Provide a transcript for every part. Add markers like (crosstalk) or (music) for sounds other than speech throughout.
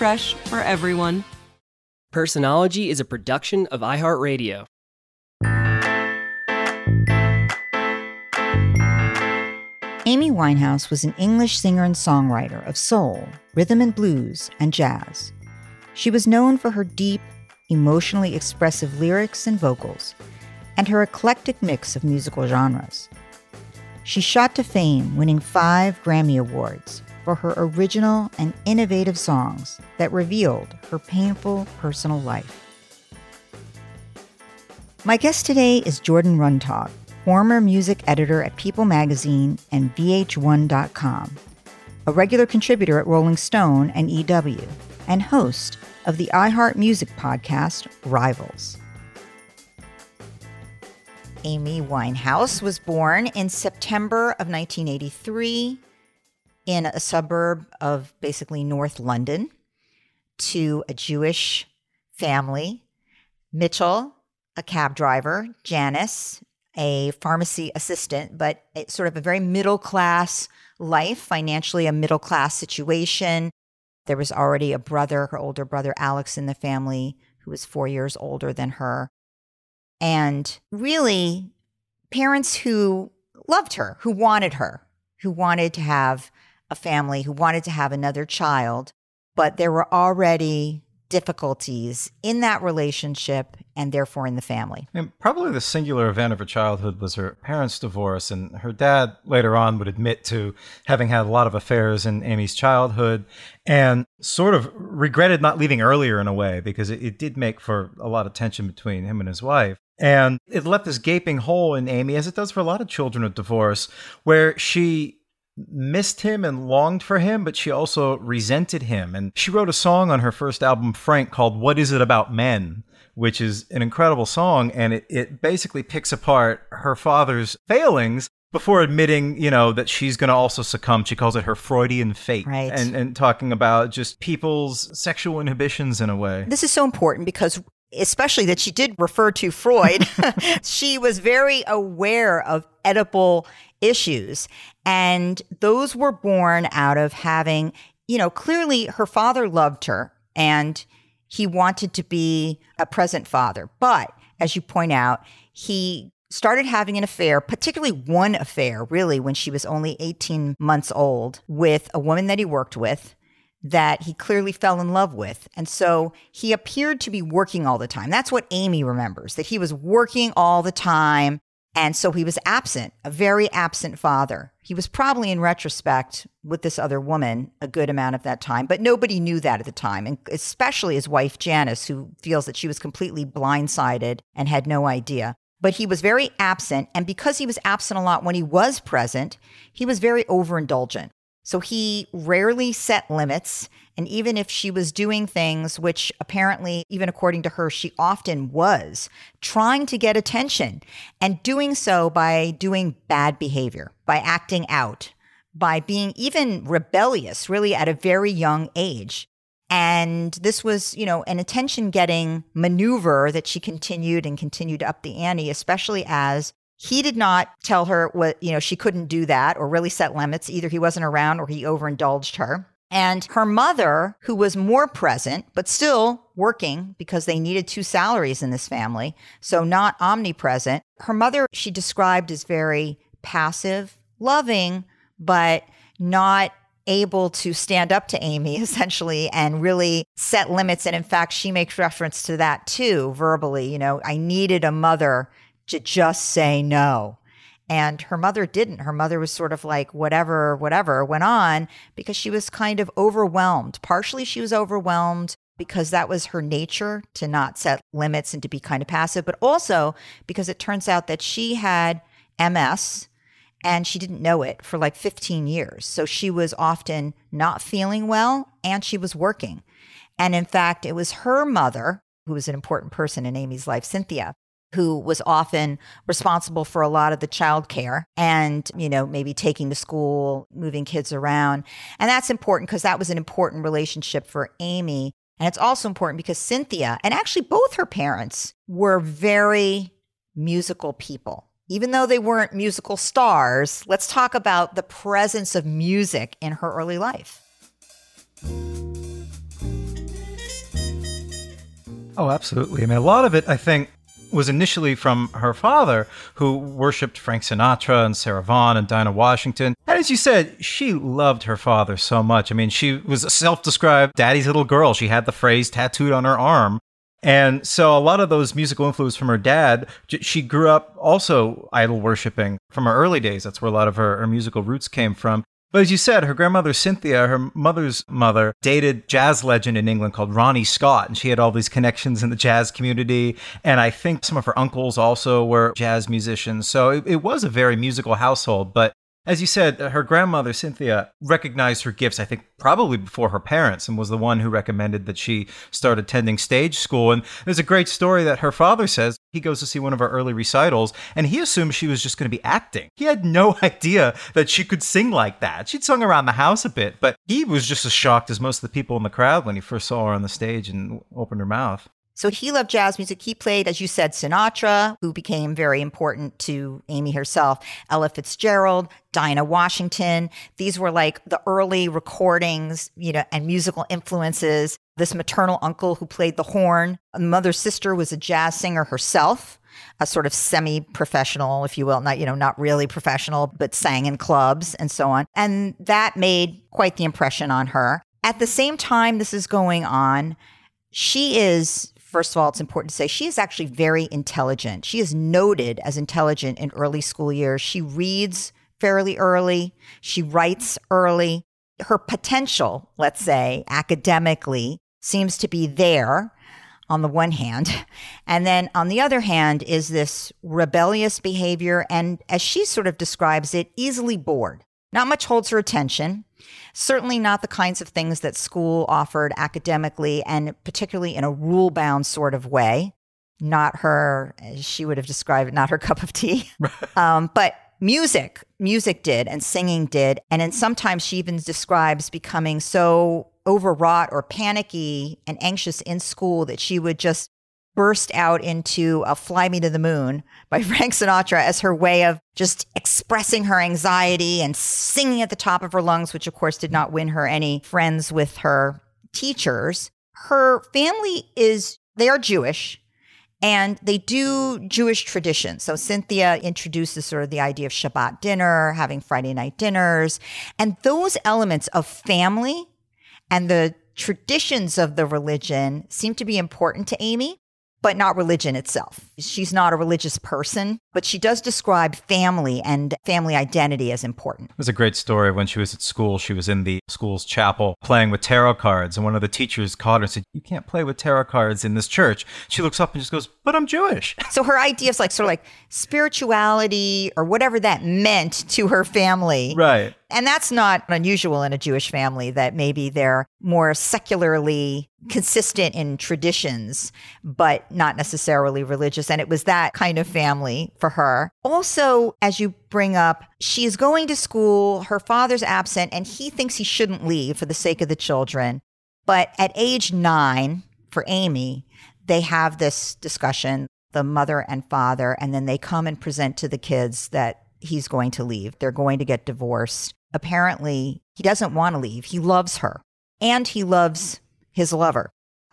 fresh for everyone. Personology is a production of iHeartRadio. Amy Winehouse was an English singer and songwriter of soul, rhythm and blues, and jazz. She was known for her deep, emotionally expressive lyrics and vocals, and her eclectic mix of musical genres. She shot to fame, winning five Grammy Awards for her original and innovative songs that revealed her painful personal life. My guest today is Jordan Runtagh, former music editor at People magazine and VH1.com, a regular contributor at Rolling Stone and EW, and host of the iHeart Music podcast Rivals. Amy Winehouse was born in September of 1983 in a suburb of basically North London to a Jewish family. Mitchell, a cab driver, Janis, a pharmacy assistant, but it's sort of a very middle class life, financially a middle class situation. There was already a brother, her older brother Alex, in the family who was four years older than her. And really, parents who loved her, who wanted her, who wanted to have a family, who wanted to have another child, but there were already difficulties in that relationship and therefore in the family. And probably the singular event of her childhood was her parents' divorce. And her dad later on would admit to having had a lot of affairs in Amy's childhood and sort of regretted not leaving earlier in a way because it, it did make for a lot of tension between him and his wife. And it left this gaping hole in Amy, as it does for a lot of children of divorce, where she missed him and longed for him, but she also resented him. And she wrote a song on her first album, Frank, called What Is It About Men? Which is an incredible song. And it, it basically picks apart her father's failings before admitting, you know, that she's going to also succumb. She calls it her Freudian fate. Right. And, and talking about just people's sexual inhibitions in a way. This is so important because especially that she did refer to Freud, (laughs) (laughs) she was very aware of Oedipal issues. And those were born out of having, you know, clearly her father loved her and he wanted to be a present father. But as you point out, he started having an affair, particularly one affair, really, when she was only 18 months old, with a woman that he worked with that he clearly fell in love with. And so he appeared to be working all the time. That's what Amy remembers, that he was working all the time. And so he was absent, a very absent father. He was probably, in retrospect, with this other woman a good amount of that time, but nobody knew that at the time, and especially his wife, Janis, who feels that she was completely blindsided and had no idea. But he was very absent. And because he was absent a lot when he was present, he was very overindulgent. So he rarely set limits. And even if she was doing things, which apparently, even according to her, she often was, trying to get attention and doing so by doing bad behavior, by acting out, by being even rebellious, really at a very young age. And this was, you know, an attention getting maneuver that she continued and continued up the ante, especially as he did not tell her what, you know, she couldn't do that or really set limits. Either he wasn't around or he overindulged her. And her mother, who was more present, but still working because they needed two salaries in this family, so not omnipresent. Her mother, she described as very passive, loving, but not able to stand up to Amy (laughs) essentially and really set limits. And in fact, she makes reference to that too, verbally. You know, I needed a mother to just say no. And her mother didn't. Her mother was sort of like, whatever, whatever went on because she was kind of overwhelmed. Partially, she was overwhelmed because that was her nature to not set limits and to be kind of passive, but also because it turns out that she had MS and she didn't know it for like 15 years. So she was often not feeling well and she was working. And in fact, it was her mother, who was an important person in Amy's life, Cynthia, who was often responsible for a lot of the childcare and, you know, maybe taking to school, moving kids around. And that's important because that was an important relationship for Amy. And it's also important because Cynthia and actually both her parents were very musical people. Even though they weren't musical stars, let's talk about the presence of music in her early life. Oh, absolutely. I mean, a lot of it, I think, was initially from her father, who worshipped Frank Sinatra and Sarah Vaughan and Dinah Washington. And as you said, she loved her father so much. I mean, she was a self described daddy's little girl. She had the phrase tattooed on her arm. And so a lot of those musical influence from her dad, she grew up also idol worshiping from her early days. That's where a lot of her, her musical roots came from. But as you said, her grandmother Cynthia, her mother's mother, dated jazz legend in England called Ronnie Scott, and she had all these connections in the jazz community. And I think some of her uncles also were jazz musicians. So it, it was a very musical household. But as you said, uh, her grandmother, Cynthia, recognized her gifts, I think, probably before her parents, and was the one who recommended that she start attending stage school. And there's a great story that her father says. He goes to see one of her early recitals, and he assumed she was just going to be acting. He had no (laughs) idea that she could sing like that. She'd sung around the house a bit, but he was just as shocked as most of the people in the crowd when he first saw her on the stage and opened her mouth. So he loved jazz music. He played, as you said, Sinatra, who became very important to Amy herself, Ella Fitzgerald, Dinah Washington. These were like the early recordings, you know, and musical influences. This maternal uncle who played the horn. Mother's sister was a jazz singer herself a sort of semi-professional, if you will, not you know not really professional, but sang in clubs and so on. And that made quite the impression on her. At the same time this is going on, she is First of all, it's important to say she is actually very intelligent. She is noted as intelligent in early school years. She reads fairly early, she writes early. Her potential, let's say, academically, seems to be there on the one hand. And then on the other hand, is this rebellious behavior. And as she sort of describes it, easily bored. Not much holds her attention. Certainly not the kinds of things that school offered academically and particularly in a rule bound sort of way. Not her, she would have described it, not her (laughs) cup of tea. (laughs) um, but music, music did, and singing did. And then sometimes she even describes becoming so overwrought or panicky and anxious in school that she would just burst out into a Fly Me to the Moon by (laughs) Frank Sinatra as her way of just expressing her anxiety and singing at the top of her lungs, which of course did not win her any friends with her teachers. Her family is, they are Jewish and they do Jewish traditions. So Cynthia introduces sort of the idea of Shabbat dinner, having Friday night dinners, and those elements of family and the traditions of the religion seem to be important to Amy but not religion itself. She's not a religious person. but she does describe family and family identity as important. It was a great story when she was at school. She was in the school's chapel playing with tarot cards, and one of the teachers caught her and said, You can't play with tarot cards in this church. She looks up and just goes, But I'm Jewish. (laughs) So her idea is like sort of like spirituality or whatever that meant to her family. Right. And that's not unusual in a Jewish family that maybe they're more secularly consistent in traditions, but not necessarily religious. And it was that kind of family for her. Also, as you bring up, she is going to school, her father's absent, and he thinks he shouldn't leave for the sake of the children. But at age nine, for Amy, they have this discussion, the mother and father, and then they come and present to the kids that he's going to leave. They're going to get divorced. Apparently, he doesn't want to leave. He loves her and he loves his lover.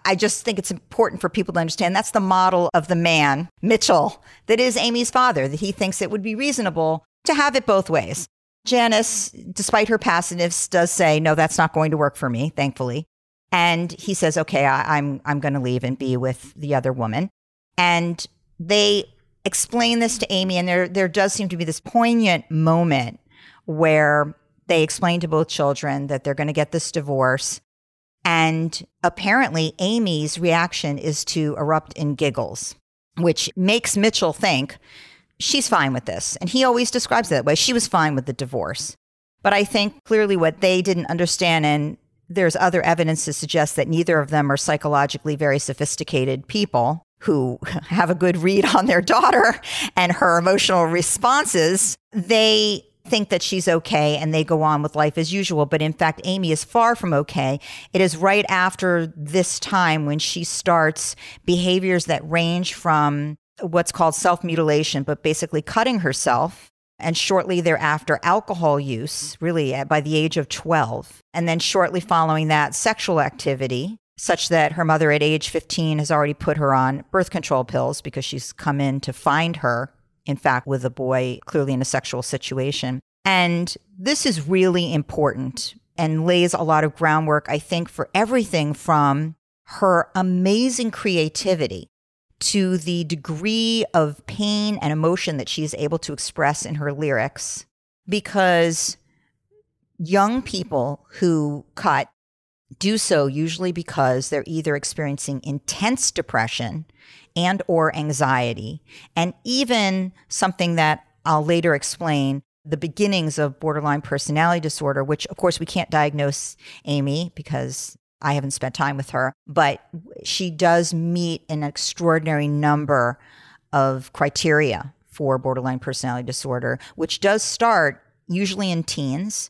I just think it's important for people to understand that's the model of the man, Mitchell, that is Amy's father, that he thinks it would be reasonable to have it both ways. Janis, despite her passiveness, does say, no, that's not going to work for me, thankfully. And he says, okay, I, I'm, I'm going to leave and be with the other woman. And they explain this to Amy, and there, there does seem to be this poignant moment where they explain to both children that they're going to get this divorce. And apparently, Amy's reaction is to erupt in giggles, which makes Mitchell think she's fine with this. And he always describes it that way. She was fine with the divorce. But I think clearly what they didn't understand, and there's other evidence to suggest that neither of them are psychologically very sophisticated people who (laughs) have a good read on their daughter and her emotional responses. They think that she's okay and they go on with life as usual. But in fact, Amy is far from okay. It is right after this time when she starts behaviors that range from what's called self mutilation, but basically cutting herself. And shortly thereafter, alcohol use, really by the age of 12. And then shortly following that, sexual activity, such that her mother at age 15 has already put her on birth control pills because she's come in to find her in fact, with a boy clearly in a sexual situation. And this is really important and lays a lot of groundwork, I think, for everything from her amazing creativity to the degree of pain and emotion that she is able to express in her lyrics. Because young people who cut do so usually because they're either experiencing intense depression and or anxiety. And even something that I'll later explain the beginnings of borderline personality disorder which of course we can't diagnose Amy because I haven't spent time with her but she does meet an extraordinary number of criteria for borderline personality disorder which does start usually in teens.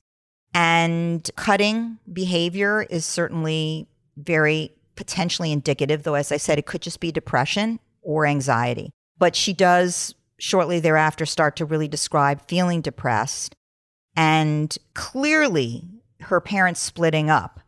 And cutting behavior is certainly very potentially indicative, though, as I said, it could just be depression or anxiety. But she does shortly thereafter start to really describe feeling depressed and clearly her parents splitting up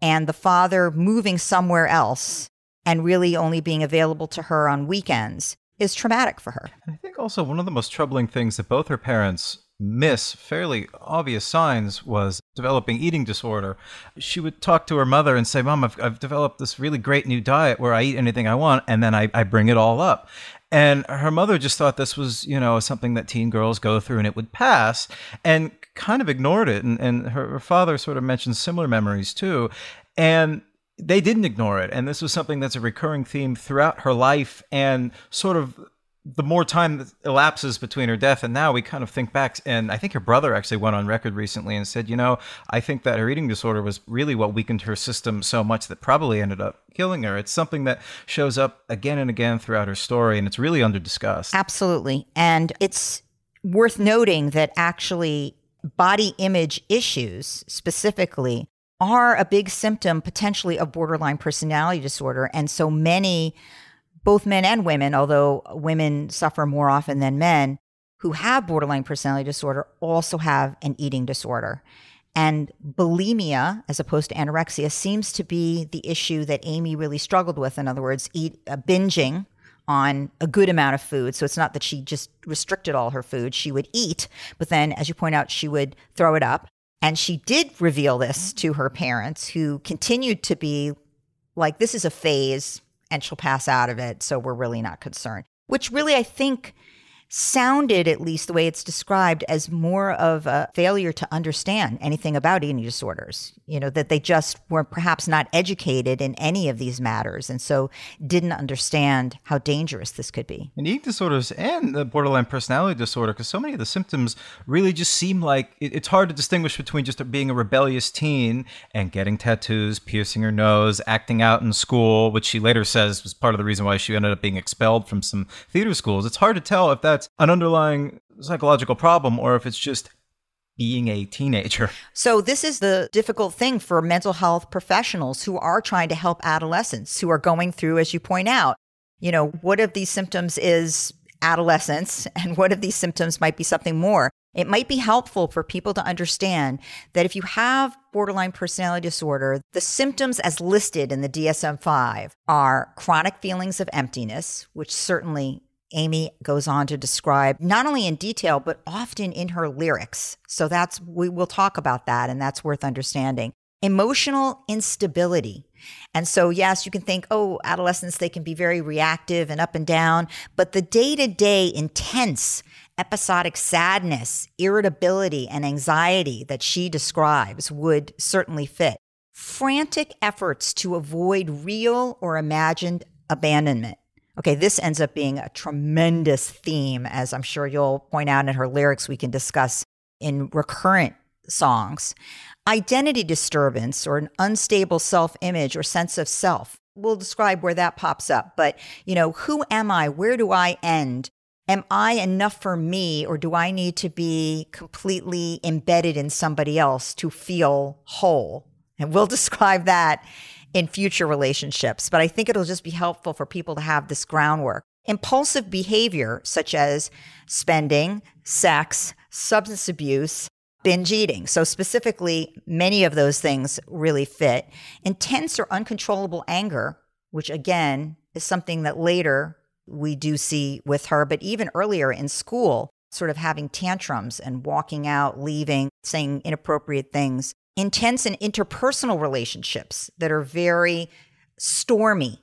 and the father moving somewhere else and really only being available to her on weekends is traumatic for her. I think also one of the most troubling things that both her parents miss fairly obvious signs was developing eating disorder. She would talk to her mother and say, Mom, I've, I've developed this really great new diet where I eat anything I want and then I, I bring it all up. And her mother just thought this was, you know, something that teen girls go through and it would pass and kind of ignored it. And, and her, her father sort of mentioned similar memories too. And they didn't ignore it. And this was something that's a recurring theme throughout her life and sort of the more time that elapses between her death and now, we kind of think back. And I think her brother actually went on record recently and said, you know, I think that her eating disorder was really what weakened her system so much that probably ended up killing her. It's something that shows up again and again throughout her story, and it's really under discussed. Absolutely. And it's worth noting that actually body image issues specifically are a big symptom potentially of borderline personality disorder. And so many both men and women, although women suffer more often than men who have borderline personality disorder, also have an eating disorder. And bulimia, as opposed to anorexia, seems to be the issue that Amy really struggled with. In other words, eat uh, binging on a good amount of food. So it's not that she just restricted all her food. She would eat, but then, as you point out, she would throw it up. And she did reveal this to her parents, who continued to be like, this is a phase and she'll pass out of it. So we're really not concerned, which really, I think, sounded, at least the way it's described, as more of a failure to understand anything about eating disorders. You know, that they just were perhaps not educated in any of these matters and so didn't understand how dangerous this could be. And eating disorders and the borderline personality disorder, because so many of the symptoms really just seem like it's hard to distinguish between just being a rebellious teen and getting tattoos, piercing her nose, acting out in school, which she later says was part of the reason why she ended up being expelled from some theater schools. It's hard to tell if that's an underlying psychological problem or if it's just being a teenager. (laughs) So, this is the difficult thing for mental health professionals who are trying to help adolescents who are going through, as you point out, you know, what if these symptoms is adolescence (laughs) and what if these symptoms might be something more? It might be helpful for people to understand that if you have borderline personality disorder, the symptoms as listed in the DSM 5 are chronic feelings of emptiness, which certainly Amy goes on to describe not only in detail, but often in her lyrics. So that's, we will talk about that, and that's worth understanding. Emotional instability. And so, yes, you can think, oh, adolescents, they can be very reactive and up and down, but the day to day intense episodic sadness, irritability, and anxiety that she describes would certainly fit. Frantic efforts to avoid real or imagined abandonment Okay, this ends up being a tremendous theme, as I'm sure you'll point out in her lyrics, we can discuss in recurrent songs. Identity disturbance or an unstable self image or sense of self. We'll describe where that pops up. But, you know, who am I? Where do I end? Am I enough for me, or do I need to be completely embedded in somebody else to feel whole? And we'll (laughs) describe that in future relationships, but I think it'll just be helpful for people to have this groundwork. Impulsive behavior, such as spending, sex, substance abuse, binge eating. So, specifically, many of those things really fit. Intense or uncontrollable anger, which again is something that later we do see with her, but even earlier in school, sort of having tantrums and walking out, leaving, saying inappropriate things intense and interpersonal relationships that are very stormy.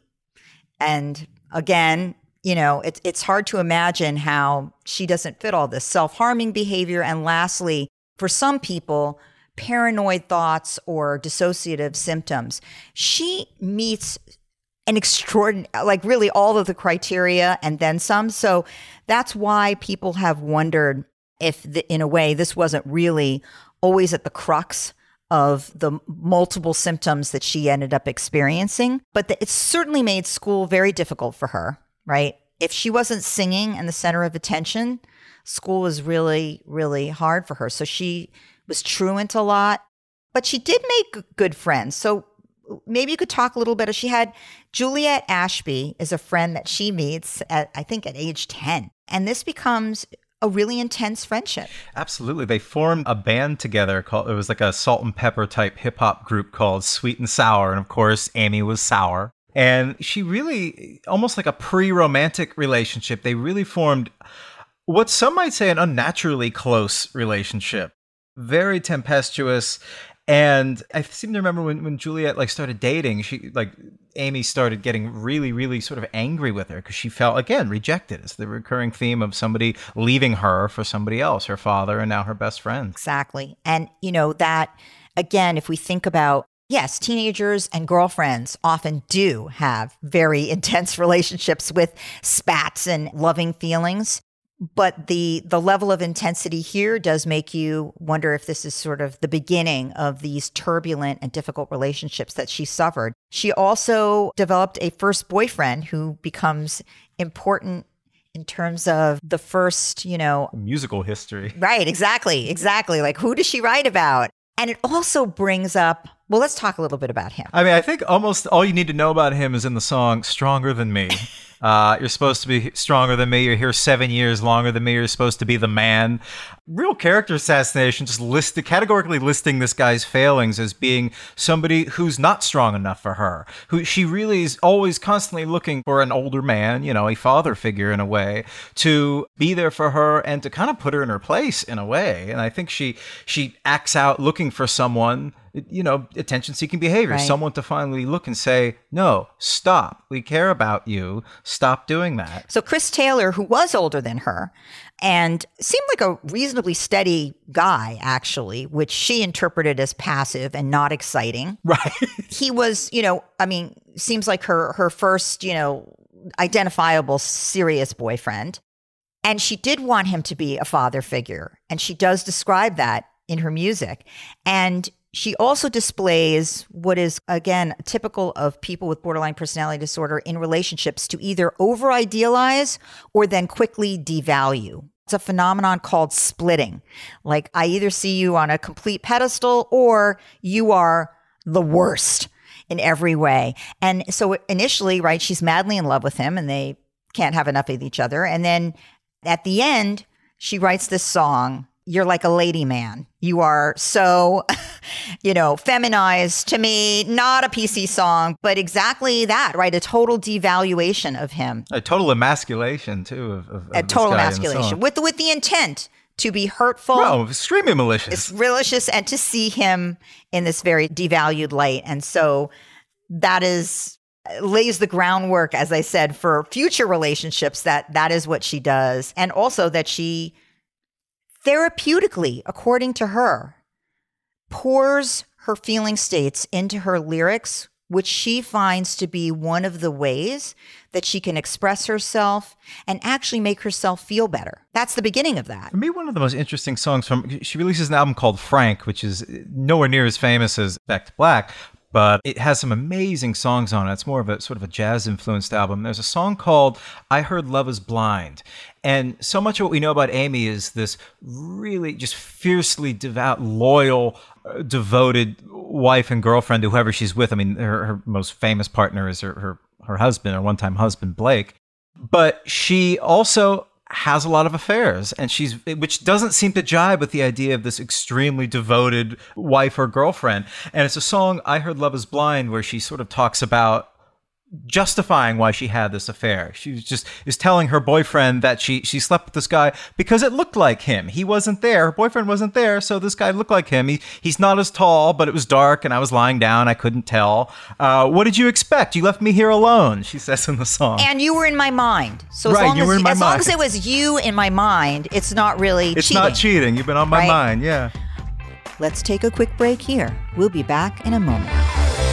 And again, you know, it's it's hard to imagine how she doesn't fit all this self-harming behavior and lastly, for some people, paranoid thoughts or dissociative symptoms. She meets an extraordinary like really all of the criteria and then some. So that's why people have wondered if the, in a way this wasn't really always at the crux of the multiple symptoms that she ended up experiencing. But the, it certainly made school very difficult for her, right? If she wasn't singing and the center of attention, school was really, really hard for her. So she was truant a lot, but she did make good friends. So maybe you could talk a little bit. She had Juliette Ashby is a friend that she meets at, I think, at age 10. And this becomes a really intense friendship. Absolutely. They formed a band together called it was like a salt and pepper type hip hop group called Sweet and Sour. And of course, Amy was sour. And she really almost like a pre-romantic relationship. They really formed what some might say an unnaturally close relationship. Very tempestuous and I seem to remember when, when Juliette like started dating, she like Amy started getting really, really sort of angry with her because she felt again rejected. It's the recurring theme of somebody leaving her for somebody else, her father and now her best friend. Exactly. And you know, that again, if we think about Yes, teenagers and girlfriends often do have very (laughs) intense relationships with spats and loving feelings but the the level of intensity here does make you wonder if this is sort of the beginning of these turbulent and difficult relationships that she suffered. She also developed a first boyfriend who becomes important in terms of the first, you know, musical history. Right, exactly. Exactly. Like who does she write about? And it also brings up well, let's talk a little bit about him. I mean, I think almost all you need to know about him is in the song Stronger Than Me. (laughs) Uh, you're supposed to be stronger than me. You're here seven years longer than me. You're supposed to be the man. Real character assassination, just list categorically listing this guy's failings as being somebody who's not strong enough for her. Who she really is always constantly looking for an older man, you know, a father figure in a way, to be there for her and to kind of put her in her place in a way. And I think she she acts out looking for someone you know, attention seeking behavior. Right. Someone to finally look and say, no, stop. We care about you. Stop doing that. So, Chris Taylor, who was older than her and seemed like a reasonably steady guy, actually, which she interpreted as passive and not exciting. (laughs) Right. he was, you know, I mean, seems like her, her first, you know, identifiable serious boyfriend. And she did want him to be a father figure. And she does describe that in her music. And she also displays what is, again, typical of people with borderline personality disorder in relationships to either over idealize or then quickly devalue. It's a phenomenon called splitting. Like, I either see you on a complete pedestal or you are the worst in every way. And so initially, right, she's madly in love with him and they can't have enough of each other. And then at the end, she writes this song you're like a lady man. You are so, (laughs) you know, feminized to me, not a PC song, but exactly that, right? A total devaluation of him. A total emasculation, too. Of, of, a total emasculation with, with the intent to be hurtful. No, extremely malicious. It's malicious and to see him in this very devalued light. And so that is lays the groundwork as i said for future relationships that that is what she does and also that she therapeutically, according to her, pours her feeling states into her lyrics, which she finds to be one of the ways that she can express herself and actually make herself feel better. That's the beginning of that. For me, one of the most interesting songs from she releases an album called Frank, which is nowhere near as famous as Back to Black, but it has some amazing songs on it. It's more of a sort of a jazz influenced album. There's a song called I Heard Love is Blind. And so much of what we know about Amy is this really just fiercely devout, loyal, uh, devoted wife and girlfriend to whoever she's with. I mean, her, her most famous partner is her, her, her husband, her one time husband, Blake. But she also has a lot of affairs and she's which doesn't seem to jibe with the idea of this extremely devoted wife or girlfriend and it's a song i heard love is blind where she sort of talks about justifying why she had this affair. She was just is telling her boyfriend that she she slept with this guy because it looked like him. He wasn't there. Her boyfriend wasn't there, so this guy looked like him. He he's not as tall, but it was dark and I was lying down. I couldn't tell. Uh, what did you expect? You left me here alone. She says in the song. And you were in my mind. So as right, long you as, were in my as mind. long as it was you in my mind, it's not really. It's cheating, not cheating. You've been on my right? mind. Yeah. Let's take a quick break here. We'll be back in a moment.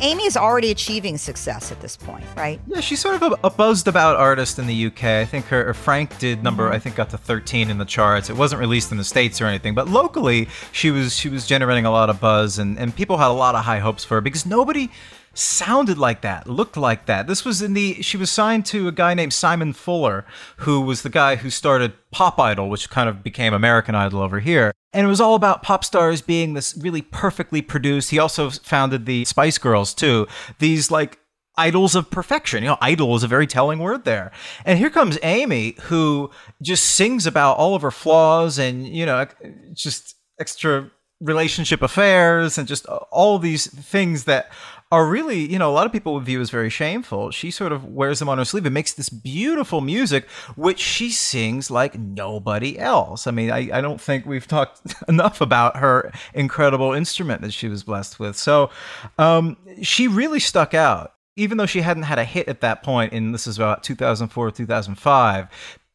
Amy is already achieving success at this point, right? Yeah, she's sort of a, a buzzed about artist in the UK. I think her, her Frank did number mm-hmm. I think got to 13 in the charts. It wasn't released in the states or anything, but locally she was she was generating a lot of buzz and and people had a lot of high hopes for her because nobody sounded like that, looked like that. This was in the she was signed to a guy named Simon Fuller, who was the guy who started Pop Idol, which kind of became American Idol over here. And it was all about pop stars being this really perfectly produced. He also founded the Spice Girls too. These like idols of perfection. You know, idol is a very telling word there. And here comes Amy, who just sings about all of her flaws and, you know, just extra relationship affairs and just all these things that are really, you know, a lot of people would view as very shameful. She sort of wears them on her sleeve and makes this beautiful music, which she sings like nobody else. I mean, I, I don't think we've talked (laughs) enough about her incredible instrument that she was blessed with. So um, she really stuck out. Even though she hadn't had a hit at that point, in this is about 2004, 2005,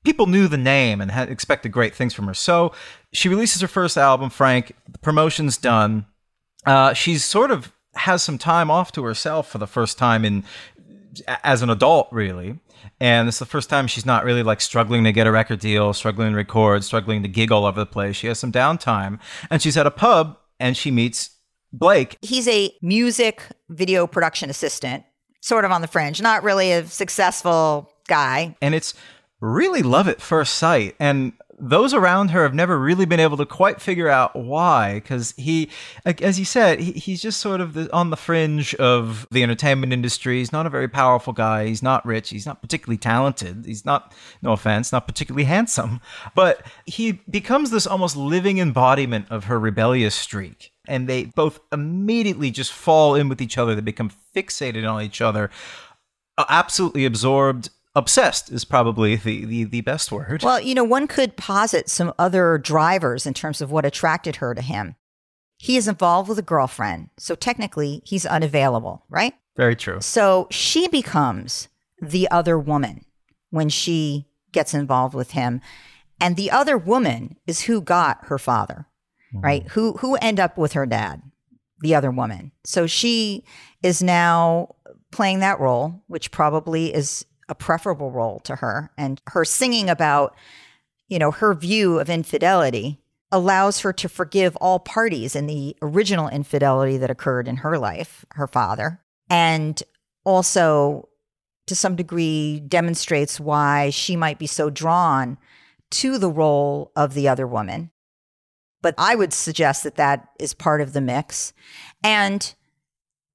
people knew the name and had expected great things from her. So she releases her first album, Frank. The promotion's done. Uh, she's sort of has some time off to herself for the first time in as an adult, really. And it's the first time she's not really like struggling to get a record deal, struggling to record, struggling to gig all over the place. She has some downtime, and she's at a pub and she meets Blake. He's a music video production assistant, sort of on the fringe, not really a successful guy. And it's really love at first sight. And those around her have never really been able to quite figure out why because he as you said he, he's just sort of the, on the fringe of the entertainment industry. He's not a very powerful guy. He's not rich. He's not particularly talented. He's not no offense not particularly (laughs) handsome. But he becomes this almost living embodiment of her rebellious streak. And they both immediately just fall in with each other. They become fixated on each other absolutely absorbed obsessed is probably the, the, the best word. Well, you know, one could posit some other drivers in terms of what attracted her to him. He is involved with a girlfriend, so technically he's unavailable, right? Very true. So she becomes the other woman when she gets involved with him. And the other woman is who got her father, mm-hmm. right? Who who end up with her dad, the other woman. So she is now playing that role, which probably is a preferable role to her. And her singing about, you know, her view of infidelity allows her to forgive all parties in the original infidelity that occurred in her life, her father, and also to some degree demonstrates why she might be so drawn to the role of the other woman. But I would suggest that that is part of the mix. And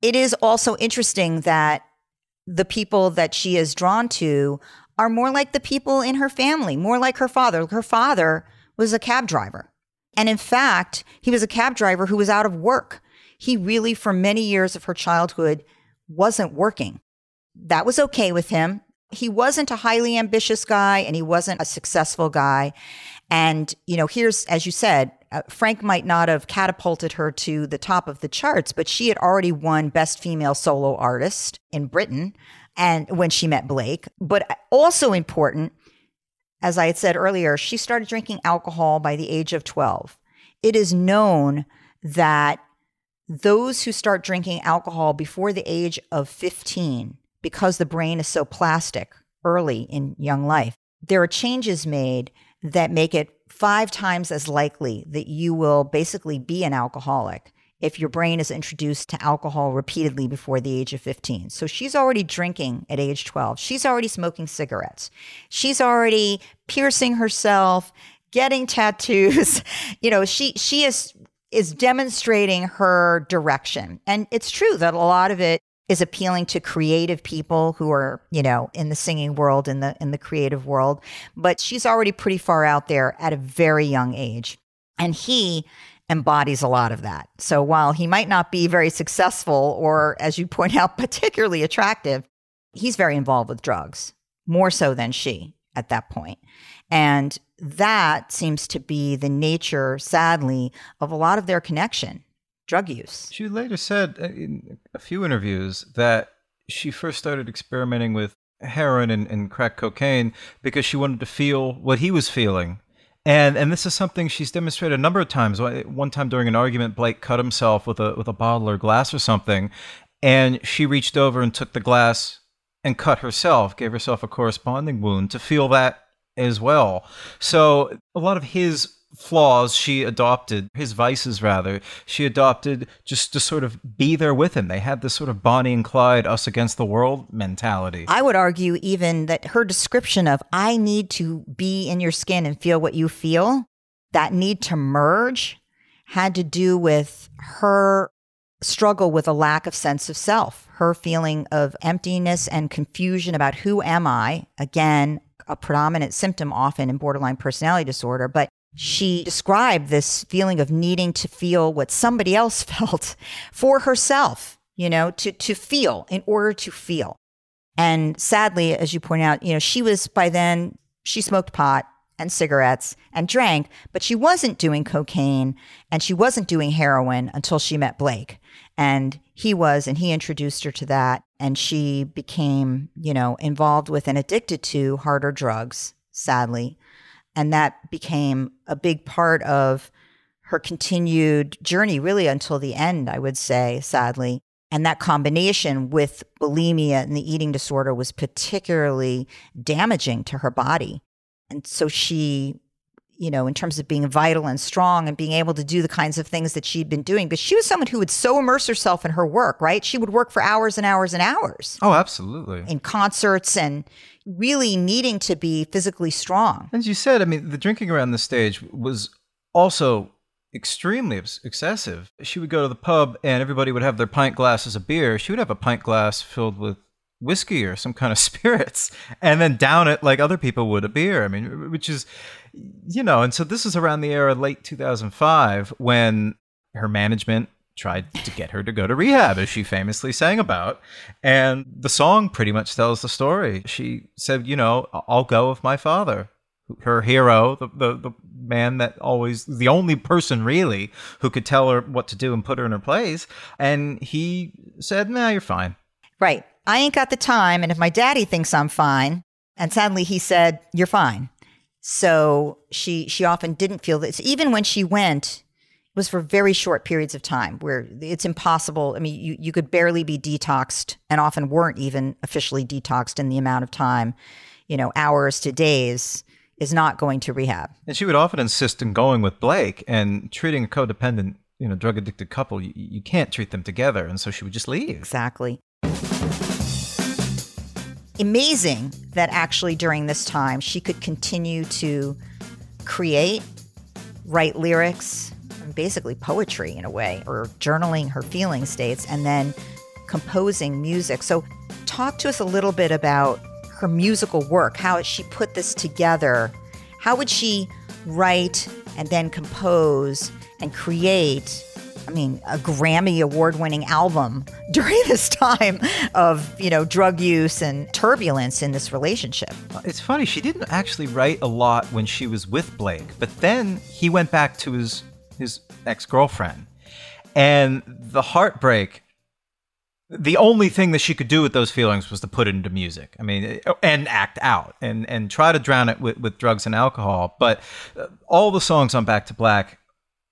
it is also interesting that the people that she is drawn to are more like the people in her family, more like her father. Her father was a cab driver. And in fact, he was a cab driver who was out of work. He really, for many years of her childhood, wasn't working. That was okay with him. He wasn't a highly ambitious guy and he wasn't a successful guy. And, you know, here's, as you said, uh, Frank might not have catapulted her to the top of the charts, but she had already won Best Female Solo Artist in Britain and when she met Blake. But also important, as I had said earlier, she started drinking alcohol by the age of 12. It is known that those who start drinking alcohol before the age of 15 because the brain is so plastic early in young life, there are changes made that make it five times as likely that you will basically be an alcoholic if your brain is introduced to alcohol repeatedly before the age of 15. So she's already drinking at age 12. She's already smoking cigarettes. She's already piercing herself, getting tattoos. (laughs) you know, she she is is demonstrating her direction. And it's true that a lot of it is appealing to creative people who are, you know, in the singing world in the in the creative world, but she's already pretty far out there at a very young age. And he embodies a lot of that. So while he might not be very successful or, as you point out, (laughs) particularly attractive, he's very involved with drugs, more so than she at that point. And that seems to be the nature, sadly, of a lot of their connection drug use. She later said uh, in a few interviews that she first started experimenting with heroin and, and crack cocaine because she wanted to feel what he was feeling and and this is something she's demonstrated a number of times. One time during an argument, Blake cut himself with a with a bottle or glass or something, and she reached over and took the glass and cut herself, gave herself a corresponding wound to feel that as well. So a lot of his flaws she adopted, his vices rather, she adopted just to sort of be there with him. They had this sort of Bonnie and Clyde, us against the world mentality. I would argue even that her description of, I need to be in your skin and feel what you feel, that need to merge had to do with her struggle with a lack of sense of self, her feeling of emptiness and confusion about who am I? Again, a predominant symptom often in borderline personality disorder, but she described this feeling of needing to feel what somebody else (laughs) felt for herself, you know, to, to feel in order to feel. And sadly, as you point out, you know, she was by then, she smoked pot and cigarettes and drank, but she wasn't doing cocaine and she wasn't doing heroin until she met Blake. And he was, and he introduced her to that. And she became, you know, involved with and addicted to harder drugs, sadly. And that became a big part of her continued journey, really until the end, I would say, sadly. And that combination with bulimia and the eating disorder was particularly damaging to her body. And so she, you know, in terms of being vital and strong and being able to do the kinds of things that she'd been doing, because she was someone who would so immerse herself in her work, right? She would work for hours and hours and hours. Oh, absolutely. In concerts and, really needing to be physically strong. As you said, I mean, the drinking around the stage was also extremely excessive. She would go to the pub and everybody would have their pint glasses of beer. She would have a pint glass filled with whiskey or some kind of (laughs) spirits and then down it like other people would a beer. I mean, which is, you know, and so this is around the era late 2005 when her management tried to get her to go to rehab, as she famously sang about. And the song pretty much tells the story. She said, You know, I'll go with my father, her hero, the, the, the man that always, the only person really who could tell her what to do and put her in her place. And he said, Nah, you're fine. Right. I ain't got the time. And if my daddy thinks I'm fine, and sadly he said, You're fine. So she she often didn't feel this. Even when she went was for very short periods of time where it's impossible. I mean, you, you could barely be detoxed and often weren't even officially detoxed in the amount of time, you know, hours to days is not going to rehab. And she would often insist in going with Blake and treating a codependent, you know, drug addicted couple. You, you can't treat them together. And so she would just leave. Exactly. Amazing that actually during this time she could continue to create, write lyrics, basically poetry in a way, or journaling her feeling states and then composing music. So, talk to us a little bit about her musical work, how she put this together. How would she write and then compose and create? I mean, a Grammy award-winning album (laughs) during this time of, you know, drug use and turbulence in this relationship. It's funny, she didn't actually write a lot when she was with Blake, but then he went back to his his ex girlfriend. And the heartbreak, the only thing that she could do with those feelings was to put it into music. I mean, and act out and, and try to drown it with, with drugs and alcohol. But uh, all the songs on Back to Black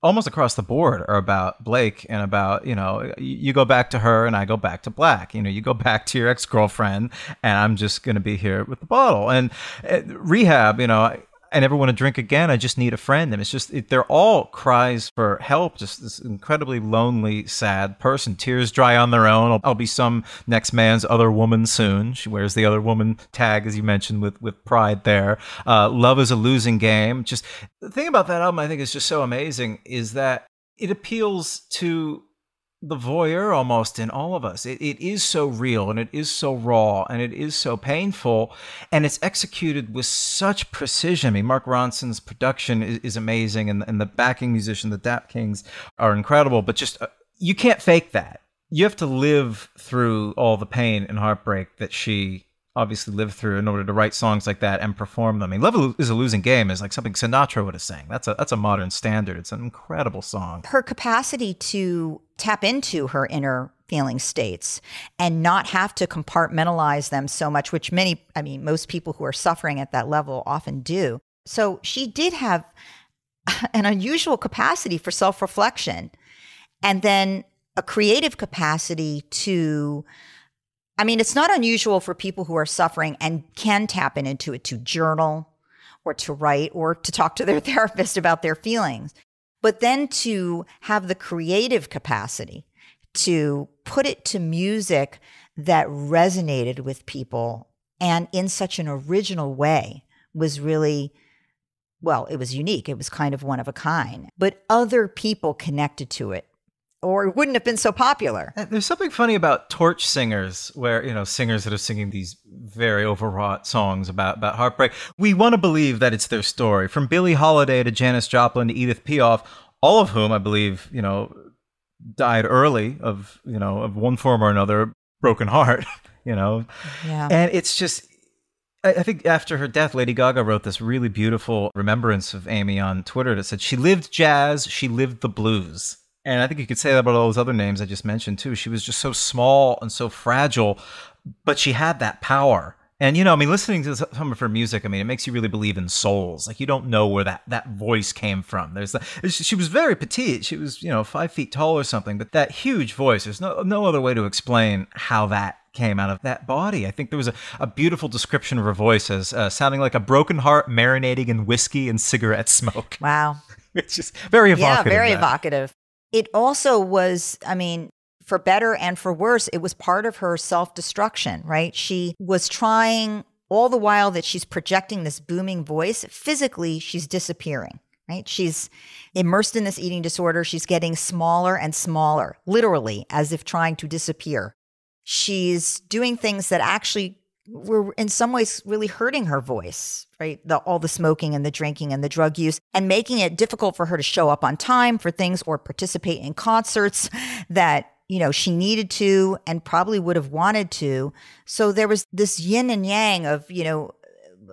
almost across the board are about Blake and about, you know, you go back to her and I go back to Black. You know, you go back to your ex girlfriend and I'm just going to be here with the bottle. And uh, rehab, you know, I never want to drink again. I just need a friend. And it's just, it, they're all cries for help. Just this incredibly lonely, sad person. Tears dry on their own. I'll, I'll, be some next man's other woman soon. She wears the other woman tag, as you mentioned, with, with pride there. Uh, Love is a losing game. Just the thing about that album, I think, is just so amazing is that it appeals to the voyeur almost in all of us. It, it is so real and it is so raw and it is so painful and it's executed with such precision. I mean, Mark Ronson's production is, is amazing and, and the backing musician, the Dap Kings, are incredible, but just uh, you can't fake that. You have to live through all the pain and heartbreak that she obviously lived through in order to write songs like that and perform them. I mean, "Love is a Losing Game" is like something Sinatra would have sang. That's a that's a modern standard. It's an incredible song. Her capacity to tap into her inner feeling states and not have to compartmentalize them so much, which many, I mean, most people who are suffering at that level often do. So she did have (laughs) an unusual capacity for self reflection and then a creative capacity to I mean, it's not unusual for people who are suffering and can tap into it to journal or to write or to talk to their (laughs) therapist about their feelings. But then to have the creative capacity to put it to music that resonated with people and in such an original way was really well, it was unique. It was kind of one of a kind, but other people connected to it or it wouldn't have been so popular. Uh, there's something funny about torch singers, where you know singers that are singing these very overwrought songs about about heartbreak. We want to believe that it's their story, from Billie Holiday to Janis Joplin to Edith Piaf, all of whom I believe you know died early of you know of one form or another, broken heart. (laughs) You know, yeah. and it's just I think after her death, Lady Gaga wrote this really beautiful remembrance of Amy on Twitter that said, She lived jazz, she lived the blues. And I think you could say that about all those other names I just mentioned too. She was just so small and so fragile, but she had that power. And you know, I mean, listening to some of her music, I mean, it makes you really believe in souls. Like you don't know where that that voice came from. There's the, she was very petite. She was you know five feet tall or something, but that huge voice. There's no no other way to explain how that came out of that body. I think there was a, a beautiful description of her voice as uh, sounding like a broken heart marinating in whiskey and cigarette smoke. Wow. (laughs) It's just very evocative. Yeah, very evocative. It also was, I mean, for better and for worse, it was part of her self destruction, right? She was trying all the while that she's projecting this booming voice, physically, she's disappearing, right? She's immersed in this eating disorder. She's getting smaller and smaller, literally, as if trying to disappear. She's doing things that actually were in some ways really hurting her voice, right? The, all the smoking and the drinking and the drug use and making it difficult for her to show up on time for things or participate in concerts (laughs) that, you know, she needed to and probably would have wanted to. So there was this yin and yang of, you know,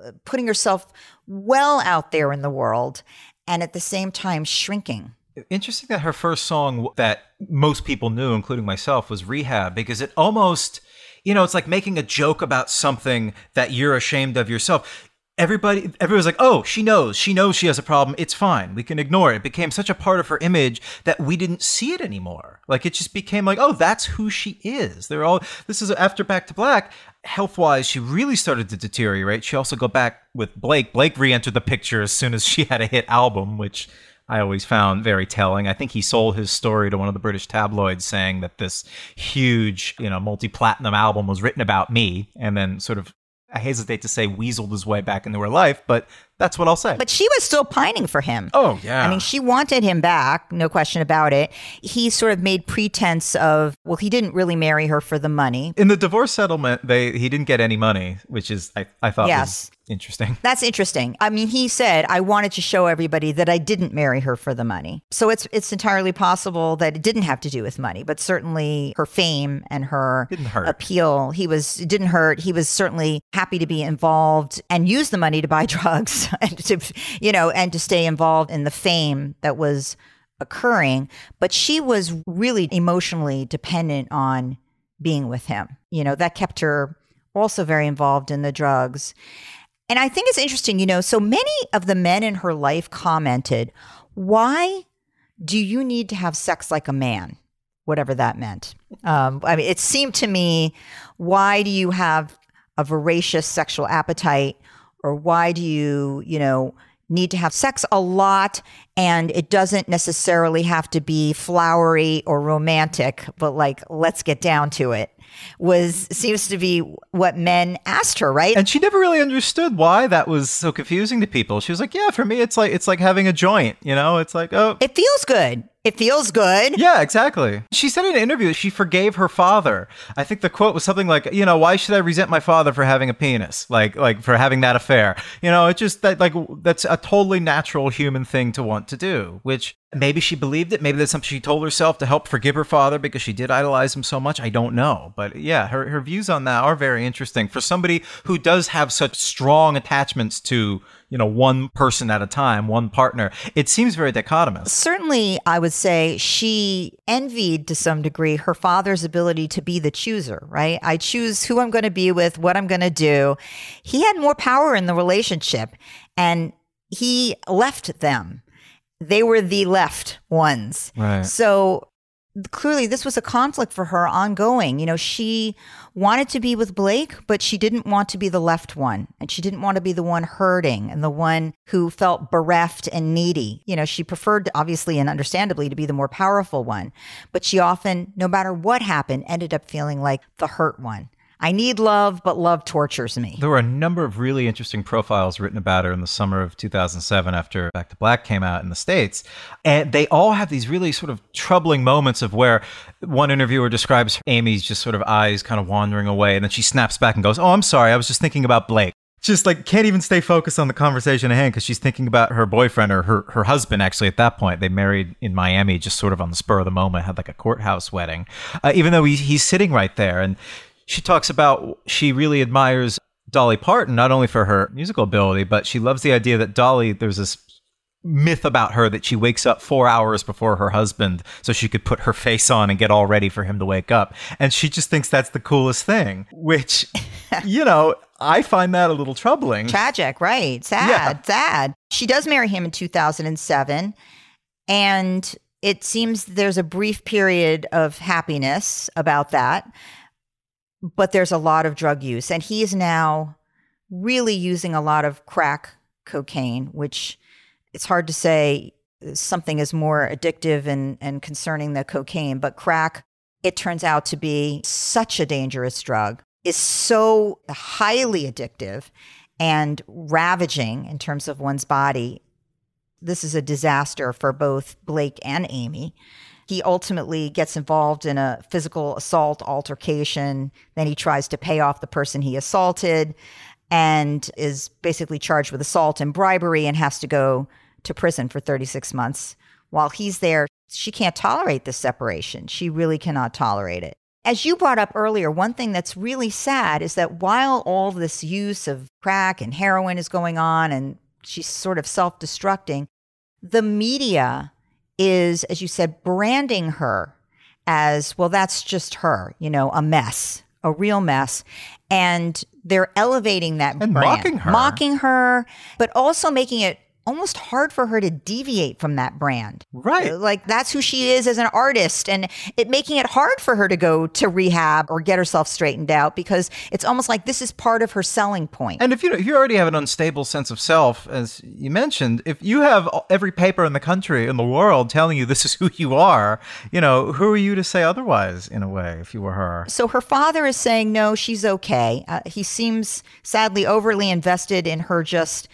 uh, putting herself well out there in the world and at the same time shrinking. Interesting that her first song that most people knew, including myself, was Rehab because it almost – you know, it's like making a joke about something that you're ashamed of yourself. Everybody, everyone's like, oh, she knows. She knows she has a problem. It's fine. We can ignore it. It became such a part of her image that we didn't see it anymore. Like it just became like, oh, that's who she is. They're all, this is after Back to Black. Health wise, she really started to deteriorate. She also go back with Blake. Blake re entered the picture as soon as she had a hit album, which I always found very telling. I think he sold his story to one of the British tabloids saying that this huge, you know, multi platinum album was written about me and then sort of I hesitate to say weaseled his way back into her life, but that's what I'll say. But she was still pining for him. Oh, yeah. I mean, she wanted him back, no question about it. He sort of made pretense of, well, he didn't really marry her for the money. In the divorce settlement, they he didn't get any money, which is I, I thought yes. interesting. That's interesting. I mean, he said, I wanted to show everybody that I didn't marry her for the money. So it's it's entirely possible that it didn't have to do with money, but certainly her fame and her appeal, he was it didn't hurt. He was certainly happy to be involved and use the money to buy (laughs) drugs (laughs) and to, you know, and to stay involved in the fame that was occurring. But she was really emotionally dependent on being with him. You know, that kept her also very involved in the drugs. And I think it's interesting, you know, so many of the men in her life commented, why Do you need to have sex like a man? Whatever that meant. Um, I mean, it seemed to me, why do you have a voracious sexual appetite? Or why do you, you know, need to have sex a lot and it doesn't necessarily have to be flowery or romantic, but like, let's get down to it was seems to be what men asked her, right? And she never really understood why that was so confusing to people. She was like, "Yeah, for me, it's like it's like having a joint. You know, it's like oh, it feels good. It feels good. Yeah, exactly. She said in an interview that she forgave her father. I think the quote was something like, you know, why should I resent my father for having a penis? Like like for having that affair. You know, it just that like that's a totally natural human thing to want to do, which maybe she believed it. Maybe that's something she told herself to help forgive her father because she did idolize him so much. I don't know. But yeah, her, her views on that are very interesting for somebody who does have such strong attachments to you know, one person at a time, one partner. It seems very dichotomous. Certainly, I would say she envied to some degree her father's ability to be the chooser, right? I choose who I'm going to be with, what I'm going to do. He had more power in the relationship and he left them. They were the left ones. Right. So clearly this was a conflict for her ongoing. You know, she wanted to be with Blake, but she didn't want to be the left one. And she didn't want to be the one hurting and the one who felt bereft and needy. You know, she preferred, obviously and understandably, to be the more powerful one. But she often, no matter what happened, ended up feeling like the hurt one. I need love, but love tortures me. There were a number of really interesting profiles written about her in the summer of 2007 after Back to Black came out in the States. And they all have these really sort of troubling moments of where one interviewer describes Amy's just sort of eyes kind of wandering away. And then she snaps back and goes, Oh, I'm sorry. I was just thinking about Blake just like can't even stay focused on the conversation at hand because she's thinking about her boyfriend or her, her husband actually at that point they married in miami just sort of on the spur of the moment had like a courthouse wedding uh, even though he, he's sitting right there and she talks about she really admires Dolly Parton, not only for her musical ability, but she loves the idea that Dolly, there's this myth about her that she wakes up four hours before her husband so she could put her face on and get all ready for him to wake up. And she just thinks that's the coolest thing, which, (laughs) you know, I find that a little troubling. Tragic, right? Sad, yeah. sad. She does marry him in 2007. And it seems there's a brief period of happiness about that but there's a lot of drug use. And he is now really using a lot of crack cocaine, which it's hard to say something is more addictive and, and concerning the cocaine, but crack, it turns out to be such a dangerous drug, is so highly addictive and ravaging in terms of one's body. This is a disaster for both Blake and Amy. He ultimately gets involved in a physical assault altercation. Then he tries to pay off the person he assaulted and is basically charged with assault and bribery and has to go to prison for 36 months. While he's there, she can't tolerate this separation. She really cannot tolerate it. As you brought up earlier, one thing that's really sad is that while all this use of crack and heroin is going on and she's sort of self destructing, the media is, as you said, branding her as, well, that's just her, you know, a mess, a real mess. And they're elevating that and brand, mocking her. mocking her, but also making it almost hard for her to deviate from that brand. Right. Like that's who she is as an artist and it making it hard for her to go to rehab or get herself straightened out because it's almost like this is part of her selling point. And if you if you already have an unstable sense of self as you mentioned, if you have every paper in the country in the world telling you this is who you are, you know, who are you to say otherwise in a way if you were her? So her father is saying no, she's okay. Uh, he seems sadly overly invested in her just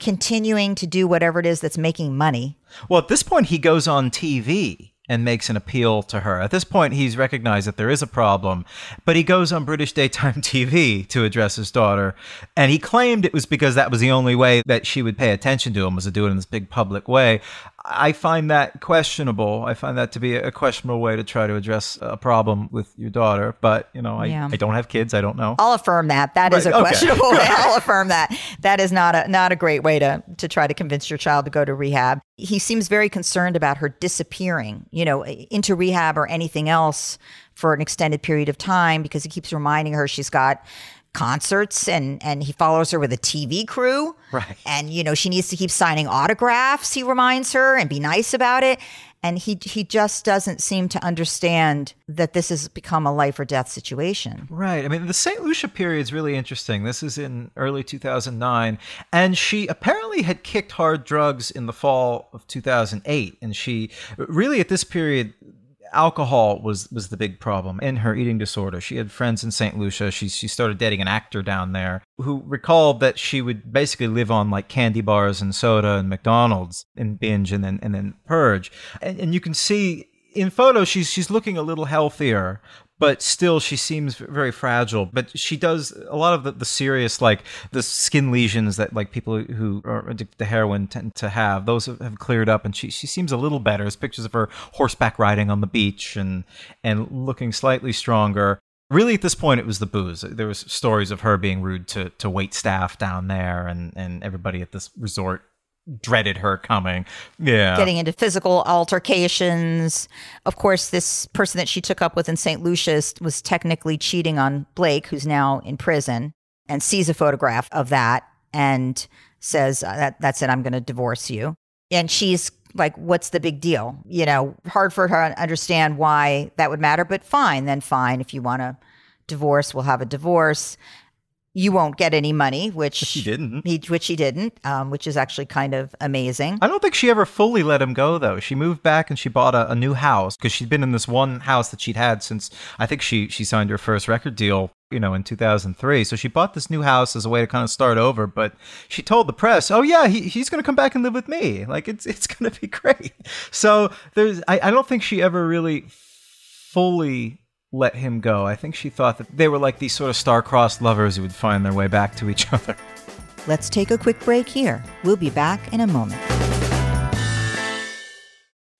continuing to do whatever it is that's making money. Well, at this point, he goes on TV and makes an appeal to her. At this point, he's recognized that there is a problem, but he goes on British daytime (laughs) TV to address his daughter. And he claimed it was because that was the only way that she would pay attention to him was to do it in this big public way. I find that questionable. I find that to be a questionable way to try to address a problem with your daughter. But you know, I, yeah. I don't have kids. I don't know. I'll affirm that. That right. is a okay. questionable (laughs) way. I'll affirm that. That is not a not a great way to to try to convince your child to go to rehab. He seems very concerned about her disappearing, you know, into rehab or anything else for an extended period of time because he keeps reminding her she's got concerts and and he follows her with a TV crew. Right. And you know, she needs to keep signing autographs, he reminds her, and be nice about it. and he he just doesn't seem to understand that this has become a life or death situation. Right. I mean, the St. Lucia period is really interesting. This is in early 2009, and she apparently had kicked hard drugs in the fall of 2008, and she really at this period alcohol was was the big problem in her eating disorder. She had friends in St. Lucia. She she started dating an actor down there who recalled that she would basically live on like candy bars and soda and McDonald's and binge and then and then purge. And, and you can see in photos she's she's looking a little healthier but still she seems very fragile. But she does a lot of the, the serious like the skin lesions that like people who are addicted to heroin tend to have those have, cleared up and she, she seems a little better. There's pictures of her horseback riding on the beach and and looking slightly stronger. Really at this point it was the booze. There was stories of her being rude to to wait staff down there and and everybody at this resort dreaded her coming. Yeah. Getting into physical altercations. Of course, this person that she took up with in St. Lucia's was technically cheating on Blake, who's now in prison, and sees a photograph of that and says, uh, that, That's it, I'm going to divorce you. And she's like, What's the big deal? You know, hard for her to understand why that would matter, but fine, then fine. If you want to divorce, we'll have a divorce you won't get any money, which she didn't. He, which he didn't, um, which is actually kind of amazing. I don't think she ever fully let him go, though. She moved back and she bought a, a new house because she'd been in this one house that she'd had since I think she she signed her first record deal, you know, in 2003. So she bought this new house as a way to kind of start over. But she told the press, "Oh yeah, he, he's going to come back and live with me. Like it's it's going to be (laughs) great." So there's, I, I don't think she ever really fully let him go. I think she thought that they were like these sort of star-crossed lovers who would find their way back to each (laughs) other. Let's take a quick break here. We'll be back in a moment.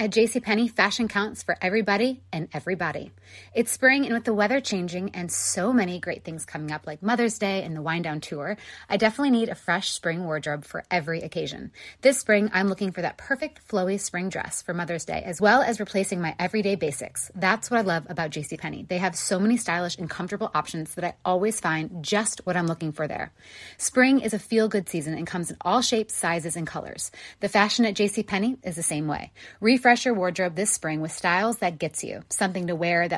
At JCPenney, fashion counts for everybody and everybody. It's spring, and with the weather changing and so many great things coming up, like Mother's Day and the Wind Down Tour, I definitely need a fresh spring wardrobe for every occasion. This spring, I'm looking for that perfect flowy spring dress for Mother's Day, as well as replacing my everyday basics. That's what I love about JCPenney. They have so many stylish and comfortable options that I always find just what I'm looking for there. Spring is a feel good season and comes in all shapes, sizes, and colors. The fashion at JCPenney is the same way. Refresh your wardrobe this spring with styles that gets you, something to wear that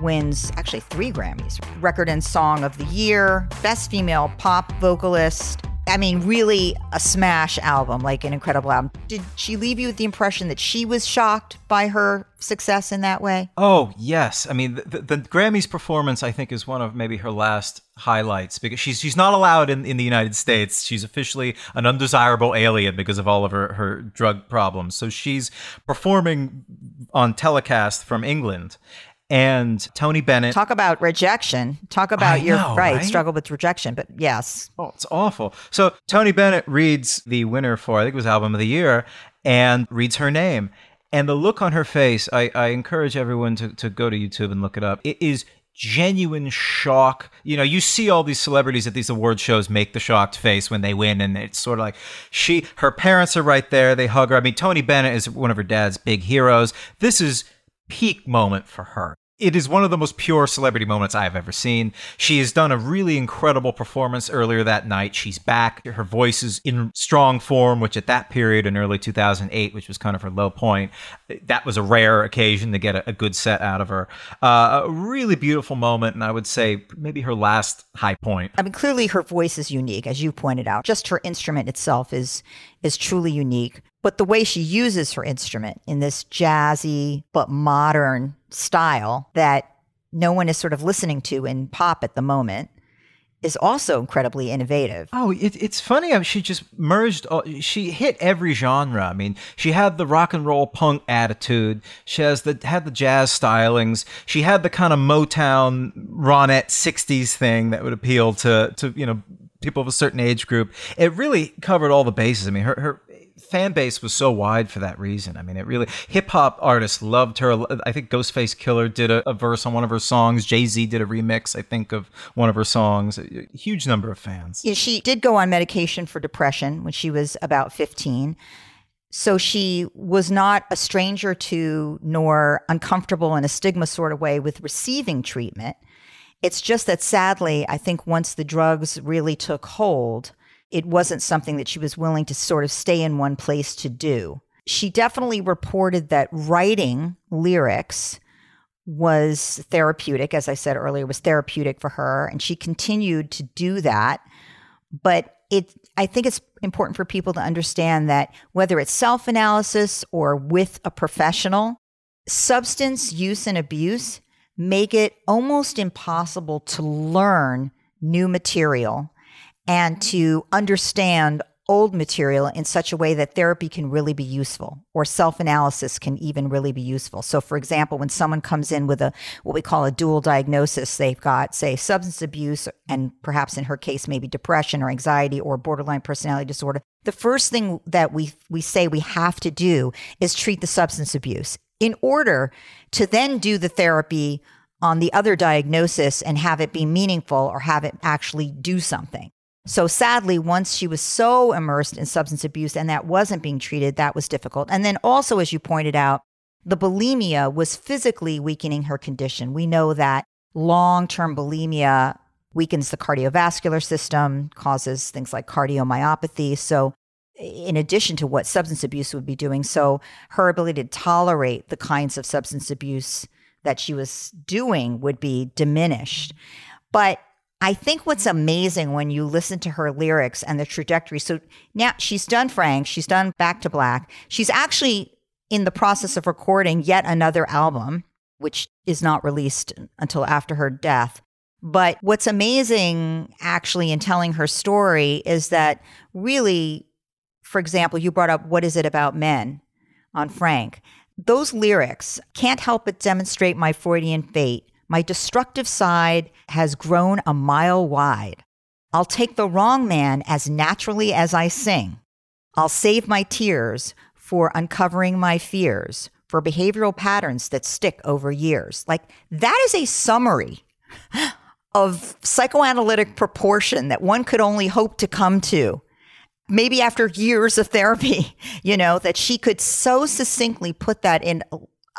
wins actually three Grammys Record and Song of the Year, Best Female Pop Vocalist. I mean, really a smash album, like an incredible album. Did she leave you with the impression that she was shocked by her success in that way? Oh, yes. I mean, the, the, Grammys performance, I think, is one of maybe her last highlights because she's she's not allowed in, in the United States. She's officially an undesirable alien because of all of her, her drug problems. So she's performing on telecast from England and Tony Bennett. Talk about rejection. Talk about your right, right? struggle with rejection. But yes, Oh, it's awful. So Tony Bennett reads the winner for I think it was album of the year and reads her name. And the look on her face, I, I encourage everyone to, to go to YouTube and look it up. It is genuine shock. You know, you see all these celebrities at these award shows make the shocked face when they win, and it's sort of like she her parents are right there, they hug her. I mean, Tony Bennett is one of her dad's big heroes. This is peak moment for her. It is one of the most pure celebrity moments I've ever seen. She has done a really incredible performance earlier that night. She's back. Her voice is in strong form, which at that period in early 2008, which was kind of her low point, that was a rare occasion to get a, a good set out of her. Uh, a really beautiful moment, and I would say maybe her last high point. I mean, clearly her voice is unique, as you pointed out. Just her instrument itself is is truly unique. But the way she uses her instrument in this jazzy but modern style that no one is sort of listening to in pop at the moment is also incredibly innovative. Oh, it, it's funny. She just merged. all- She hit every genre. I mean, she had the rock and roll punk attitude. She has the had the jazz stylings. She had the kind of Motown Ronette '60s thing that would appeal to to you know people of a certain age group. It really covered all the bases. I mean, her her fan base was so wide for that reason. I mean, it really hip hop artists loved her. I think Ghostface Killah did a, a verse on one of her songs. Jay Z did a remix, I think, of one of her songs. A huge number of fans. Yeah, she did go on medication for depression when she was about 15. So she was not a stranger to nor uncomfortable in a stigma sort of way with receiving treatment. It's just that sadly, I think once the drugs really took hold, it wasn't something that she was willing to sort of stay in one place to do. She definitely reported that writing lyrics was therapeutic, as I said earlier, was therapeutic for her, and she continued to do that. But it, I think it's important for people to understand that whether it's self analysis or with a professional, substance use and abuse make it almost impossible to learn new material and to understand old material in such a way that therapy can really be useful or self-analysis can even really be useful. So for example, when someone comes in with a what we call a dual diagnosis, they've got say substance abuse and perhaps in her case maybe depression or anxiety or borderline personality disorder. The first thing that we we say we have to do is treat the substance abuse in order to then do the therapy on the other diagnosis and have it be meaningful or have it actually do something. So sadly, once she was so immersed in substance abuse and that wasn't being treated, that was difficult. And then also, as you pointed out, the bulimia was physically weakening her condition. We know that long term bulimia weakens the cardiovascular system, causes things like cardiomyopathy. So, in addition to what substance abuse would be doing, so her ability to tolerate the kinds of substance abuse that she was doing would be diminished. But I think what's amazing when you listen to her lyrics and the trajectory. So now she's done Frank, she's done Back to Black. She's actually in the process of recording yet another album, which is not released until after her death. But what's amazing actually in telling her story is that really, for example, you brought up What is it about men on Frank. Those lyrics can't help but demonstrate my Freudian fate. My destructive side has grown a mile wide. I'll take the wrong man as naturally as I sing. I'll save my tears for uncovering my fears, for behavioral patterns that stick over years. Like that is a summary of psychoanalytic proportion that one could only hope to come to. Maybe after years of therapy, (laughs) you know, that she could so succinctly put that in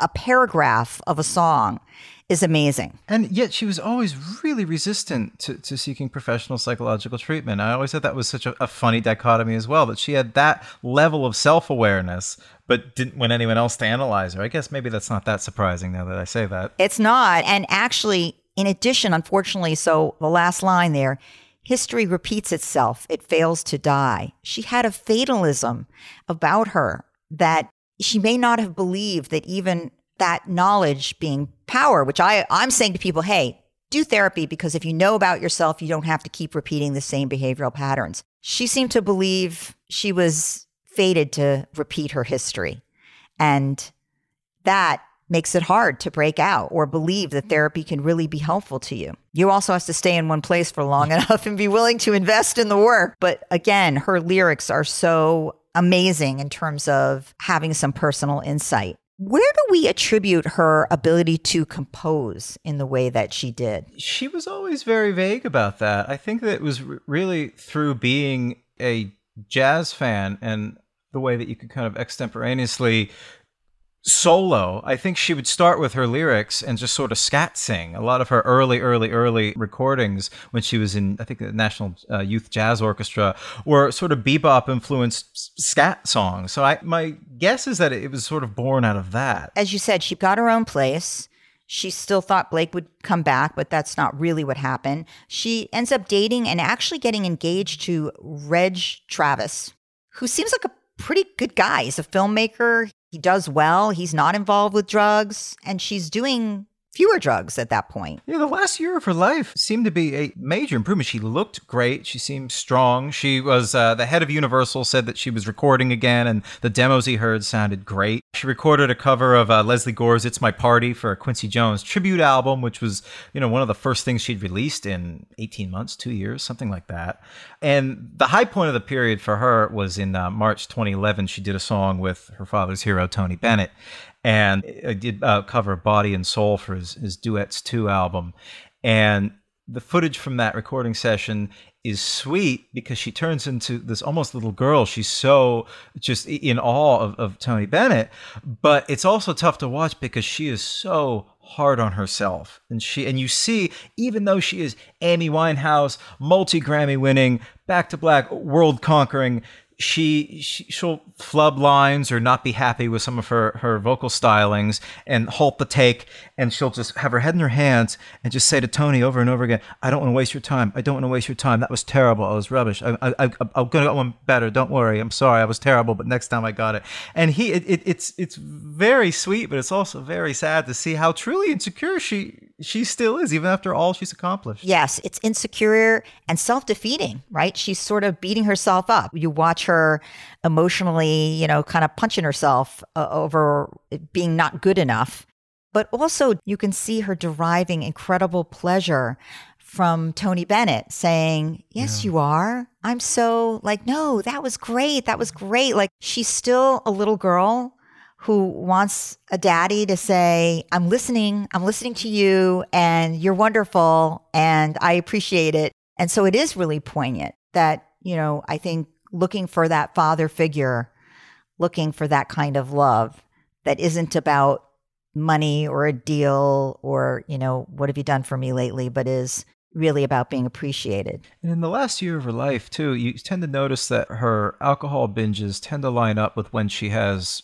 a paragraph of a song is amazing. And yet she was always really resistant to, to seeking professional psychological treatment. I always thought that was such a, a funny dichotomy as well, that she had that level of self awareness, but didn't want anyone else to analyze her. I guess maybe that's not that surprising now that I say that. It's not. And actually, in addition, unfortunately, so the last line there history repeats itself, it fails to die. She had a fatalism about her that she may not have believed that even that knowledge being power, which I, I'm saying to people, hey, do therapy because if you know about yourself, you don't have to keep repeating the same behavioral patterns. She seemed to believe she was fated to repeat her history. And that makes it hard to break out or believe that mm-hmm. therapy can really be helpful to you. You also have to stay in one place for long (laughs) enough and be willing to invest in the work. But again, her lyrics are so amazing in terms of having some personal insight. Where do we attribute her ability to compose in the way that she did? She was always very vague about that. I think that it was really through being a jazz fan and the way that you could kind of extemporaneously solo, I think she would start with her lyrics and just sort of scat sing. A lot of her early, early, early recordings when she was in, I think, the National uh, Youth Jazz Orchestra were sort of bebop influenced scat songs. So I, my guess is that it was sort of born out of that. As you said, she got her own place. She still thought Blake would come back, but that's not really what happened. She ends up dating and actually getting engaged to Reg Traviss, who seems like a pretty good guy. He's a filmmaker. He does well. He's not involved with drugs. And she's doing fewer drugs at that point. Yeah, the last year of her life seemed to be a major improvement. She looked great. She seemed strong. She was uh, the head of Universal said that she was recording again, and the demos he heard sounded great. She recorded a cover of uh, Lesley Gore's "It's My Party" for a Quincy Jones tribute album, which was you know one of the first things she'd released in 18 months, two years, something like that. And the high point of the period for her was in uh, March 2011. She did a song with her father's hero Tony Bennett, and I did uh, cover Body and Soul for his, his Duets 2 album. And the footage from that recording session is sweet because she turns into this almost little girl. She's so just in awe of, of Tony Bennett. But it's also tough to watch because she is so hard on herself. And she and you see, even though she is Amy Winehouse, multi Grammy winning, back to black, world conquering, she, she she'll flub lines or not be happy with some of her her vocal stylings and halt the take and she'll just have her head in her hands and just say to Tony over and over again, "I don't want to waste your time. I don't want to waste your time. That was terrible. I was rubbish. I, I, I, I'm gonna get one better. Don't worry. I'm sorry. I was terrible, but next time I got it." And he, it, it, it's it's very sweet, but it's also very sad to see how truly insecure she she still is, even after all she's accomplished. Yes, it's insecure and self defeating, right? She's sort of beating herself up. You watch her emotionally, you know, kind of punching herself uh, over being not good enough. But also, you can see her deriving incredible pleasure from Tony Bennett saying, Yes, yeah. you are. I'm so like, no, that was great. That was great. Like, she's still a little girl who wants a daddy to say, I'm listening, I'm listening to you, and you're wonderful, and I appreciate it. And so it is really poignant that, you know, I think looking for that father figure, looking for that kind of love that isn't about money or a deal or, you know, what have you done for me lately, but is really about being appreciated. And in the last year of her life, too, you tend to notice that her alcohol binges tend to line up with when she has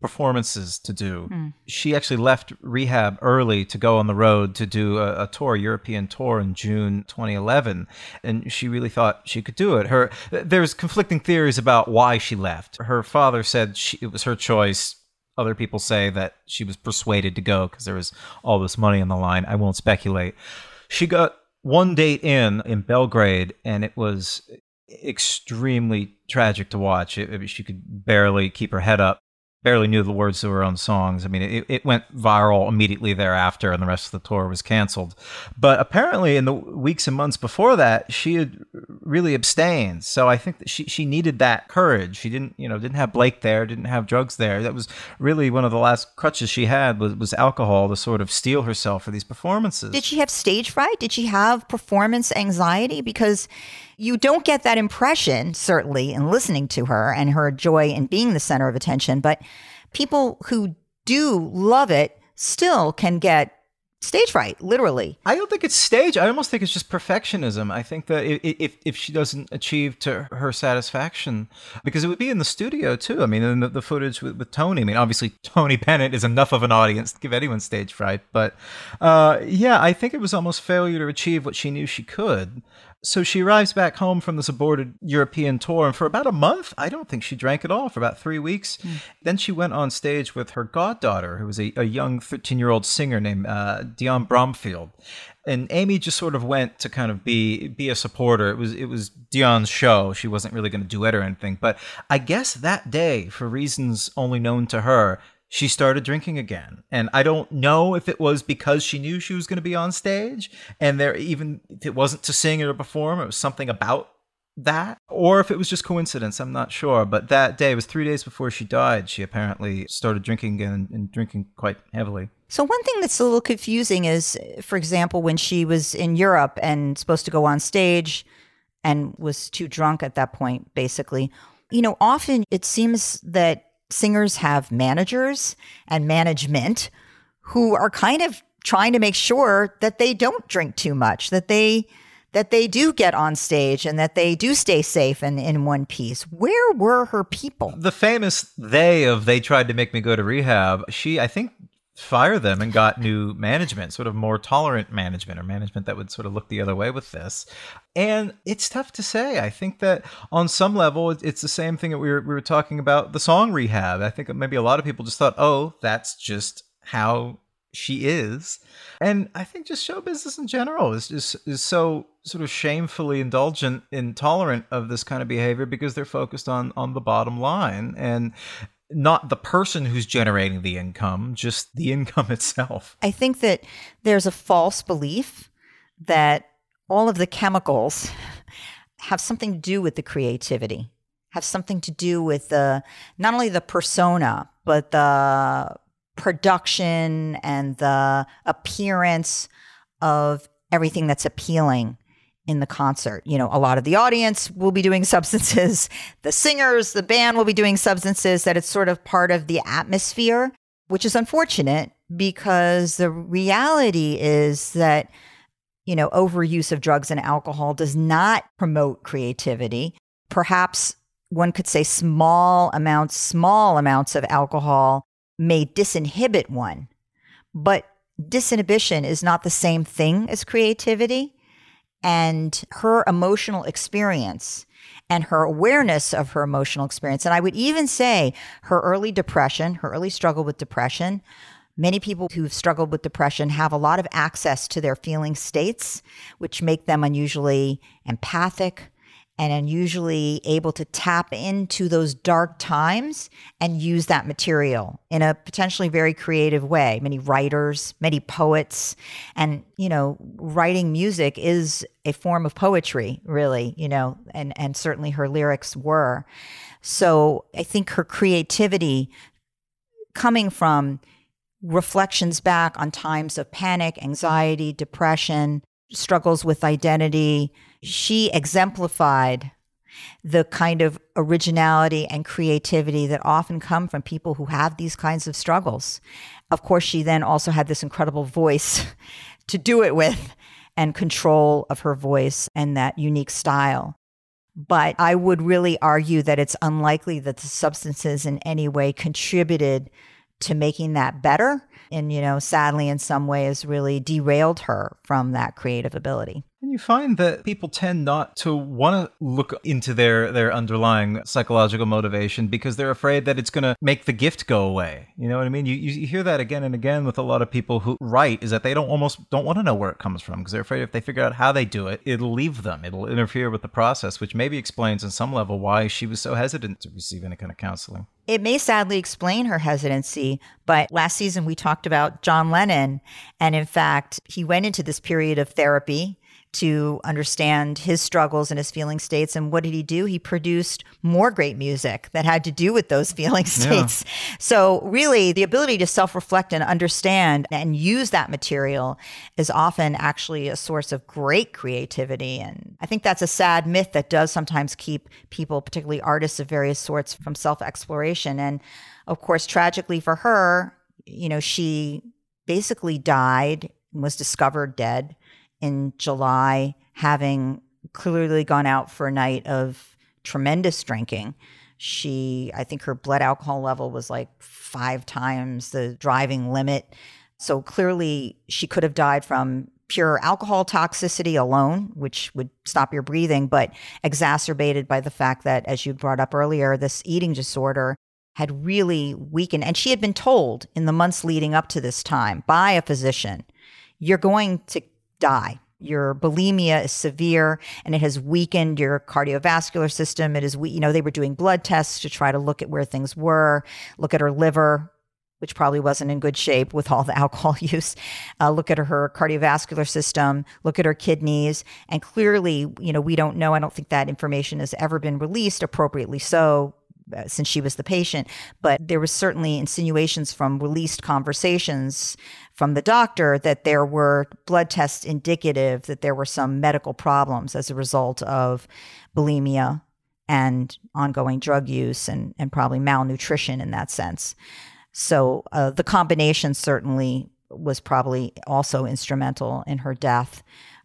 performances to do. Mm. She actually left rehab early to go on the road to do a, a, tour, European tour in June 2011, and she really thought she could do it. Her there's conflicting theories about why she left. Her father said she, it was her choice. Other people say that she was persuaded to go because there was all this money on the line. I won't speculate. She got one date in in Belgrade, and it was extremely tragic to watch. It, it, she could barely keep her head up barely knew the words to her own songs. I mean, it, it went viral immediately thereafter, and the rest of the tour was canceled. But apparently, in the weeks and months before that, she had really abstained. So I think that she she needed that courage. She didn't, you know, didn't have Blake there, didn't have drugs there. That was really one of the last crutches she had was was alcohol to sort of steel herself for these performances. Did she have stage fright? Did she have performance anxiety? Because you don't get that impression, certainly, in listening to her and her joy in being the center of attention. But people who do love it still can get stage fright, literally. I don't think it's stage. I almost think it's just perfectionism. I think that if if she doesn't achieve to her satisfaction, because it would be in the studio too. I mean, in the, the footage with, with, Tony. I mean, obviously Tony Bennett is enough of an audience to give anyone stage fright. But uh, yeah, I think it was almost failure to achieve what she knew she could. So she arrives back home from this aborted European tour, and for about a month, I don't think she drank at all, for about three weeks. Mm. Then she went on stage with her goddaughter, who was a, a young 13 year old singer named uh, Dionne Bromfield. And Amy just sort of went to kind of be be a supporter. It was it was Dionne's show. She wasn't really going to duet or anything. But I guess that day, for reasons only known to her, she started drinking again. And I don't know if it was because she knew she was going to be on stage and there even if it wasn't to sing or perform, it was something about that or if it was just coincidence i'm not sure. But that day was three days before she died she apparently started drinking again and drinking quite heavily. So one thing that's a little confusing is for example when she was in europe and supposed to go on stage and was too drunk at that point basically. You know often it seems that singers have managers and management who are kind of trying to make sure that they don't drink too much, that they that they do get on stage and that they do stay safe and in one piece. Where were her people? The famous they of they tried to make me go to rehab. She I think fire them and got new management, sort of more tolerant management or management that would sort of look the other way with this. And it's tough to say. I think that on some level, it's the same thing that we were, we were talking about the song rehab. I think maybe a lot of people just thought, oh, that's just how she is. And I think just show business in general is just is so sort of shamefully indulgent, intolerant of this kind of behavior because they're focused on on the bottom line. And not the person who's generating the income, just the (laughs) income itself. I think that there's a false belief that all of the chemicals have something to do with the creativity, have something to do with the not only the persona, but the production and the appearance of everything that's appealing in the concert. You know, a lot of the audience will be doing (laughs) substances, the singers, the band will be doing substances, that it's sort of part of the atmosphere, which is unfortunate because the reality is that, you know, overuse of drugs and alcohol does not promote creativity. Perhaps one could say small amounts, small amounts of alcohol may disinhibit one, but disinhibition is not the same thing as creativity and her emotional experience and her awareness of her emotional experience. And I would even say her early depression, her early struggle with depression. Many people who've struggled with depression have a lot of access to their feeling states, which make them unusually empathic, and unusually able to tap into those dark times and use that material in a potentially very creative way. Many writers, many poets, and, you know, writing music is a form of poetry, really, you know, and, and certainly her lyrics were. So I think her creativity coming from reflections back on times of panic, anxiety, depression, struggles with identity, she exemplified the kind of originality and creativity that often come from people who have these kinds of struggles. Of course, she then also had this incredible voice (laughs) to do it with and control of her voice and that unique style. But I would really argue that it's unlikely that the substances in any way contributed to making that better. And, you know, sadly, in some ways, really derailed her from that creative ability. And you find that people tend not to want to look into their their underlying psychological motivation because they're afraid that it's going to make the gift go away. You know what I mean? You, you hear that again and again with a lot of people who write is that they don't almost don't want to know where it comes from because they're afraid if they figure out how they do it, it'll leave them. It'll interfere with the process, which maybe explains in some level why she was so hesitant to receive any kind of counseling. It may sadly explain her hesitancy, but last season we talked about John Lennon. And in fact, he went into this period of therapy to understand his struggles and his feeling states. And what did he do? He produced more great music that had to do with those (laughs) feeling states. Yeah. So, really, the ability to self reflect and understand and use that material is often actually a source of great creativity. And I think that's a sad myth that does sometimes keep people, particularly artists of various sorts, from self exploration. And of course, tragically for her, you know, she basically died and was discovered dead in July, having clearly gone out for a night of tremendous drinking. She, I think her blood alcohol level was like five times the driving limit. So clearly, she could have died from pure alcohol toxicity alone, which would stop your breathing, but exacerbated by the fact that, as you brought up earlier, this eating disorder had really weakened. And she had been told in the months leading up to this time by a physician, you're going to die. Your bulimia is severe and it has weakened your cardiovascular system. It is, you know, they were doing blood tests to try to look at where things were, look at her liver, which probably wasn't in good shape with all the (laughs) alcohol use. Uh, look at her cardiovascular system, look at her kidneys, and clearly, you know, we don't know. I don't think that information has ever been released appropriately so. Uh, since she was the patient, but there was certainly insinuations from released conversations from the doctor that there were blood tests indicative that there were some medical problems as a result of bulimia and ongoing drug use and, and probably malnutrition in that sense. So uh, the combination certainly was probably also instrumental in her death.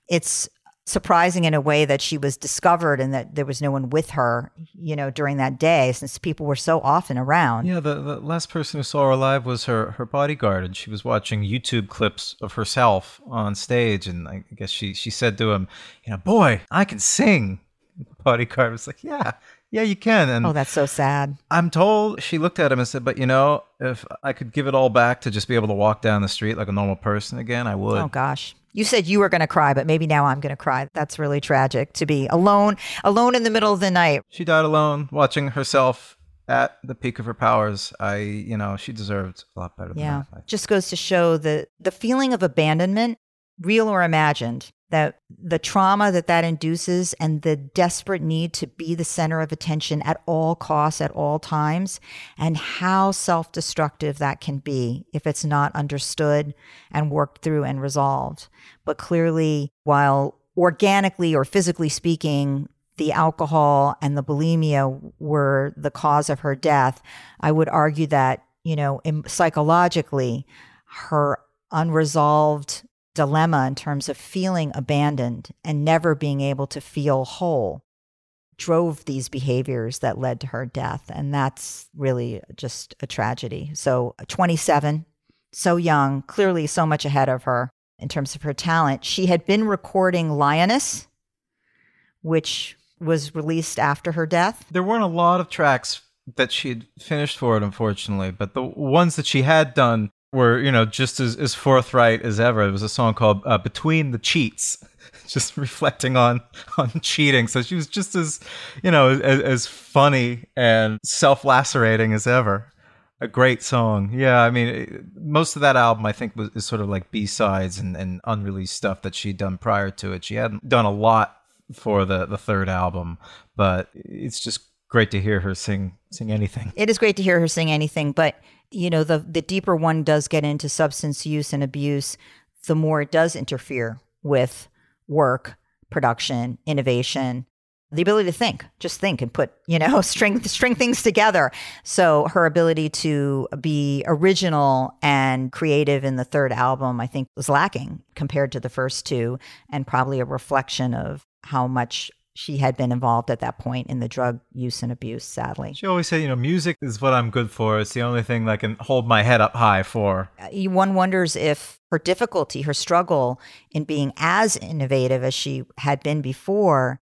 It's surprising in a way that she was discovered and that there was no one with her, you know, during that day since people were so often around. Yeah, the, the last person who saw her alive was her, her bodyguard, and she was watching YouTube clips of herself on stage. And I guess she, she said to him, you know, boy, I can sing. The bodyguard was like, yeah, yeah, you can. And oh, that's so sad. I'm told she looked at him and said, "But you know, if I could give it all back to just be able to walk down the street like a normal person again, I would." Oh gosh. You said you were going to cry, but maybe now I'm going to cry. That's really tragic to be alone, alone in the middle of the night. She died alone, watching herself at the peak of her powers. I, you know, she deserved a lot better yeah. than that. Just goes to show the the feeling of abandonment, real or imagined, that the trauma that that induces and the desperate need to be the center of attention at all costs at all times and how self-destructive that can be if it's not understood and worked through and resolved. But clearly while organically or physically speaking the alcohol and the bulimia were the cause of her death i would argue that you know psychologically her unresolved dilemma in terms of feeling abandoned and never being able to feel whole drove these behaviors that led to her death. And that's really just a tragedy. So, uh, 27, so young, clearly so much ahead of her in terms of her talent. She had been recording Lioness, which was released after her death. There weren't a lot of tracks that she had finished for it, unfortunately, but the ones that she had done were you know just as, as forthright as ever. There was a song called uh, "Between the Cheats," (laughs) just (laughs) reflecting on on cheating. So she was just as you know as, as funny and self lacerating as ever. A great song, yeah. I mean, most of that album, I think, was is sort of like B sides and, and unreleased stuff that she'd done prior to it. She hadn't done a lot for the the third album, but it's just great to hear her sing sing anything. It is great to hear her sing anything, but you know, the the deeper one does get into substance use and abuse, the more it does interfere with work, production, innovation, the ability to think, just think and put, you know, (laughs) string string things together. So her ability to be original and creative in the third album, I think, was lacking compared to the first two, and probably a reflection of how much she had been involved at that point in the drug use and abuse, sadly. She always said, you know, music is what I'm good for. It's the only thing that I can hold my head up high for. Uh, one wonders if her difficulty, her struggle in being as innovative as she had been before,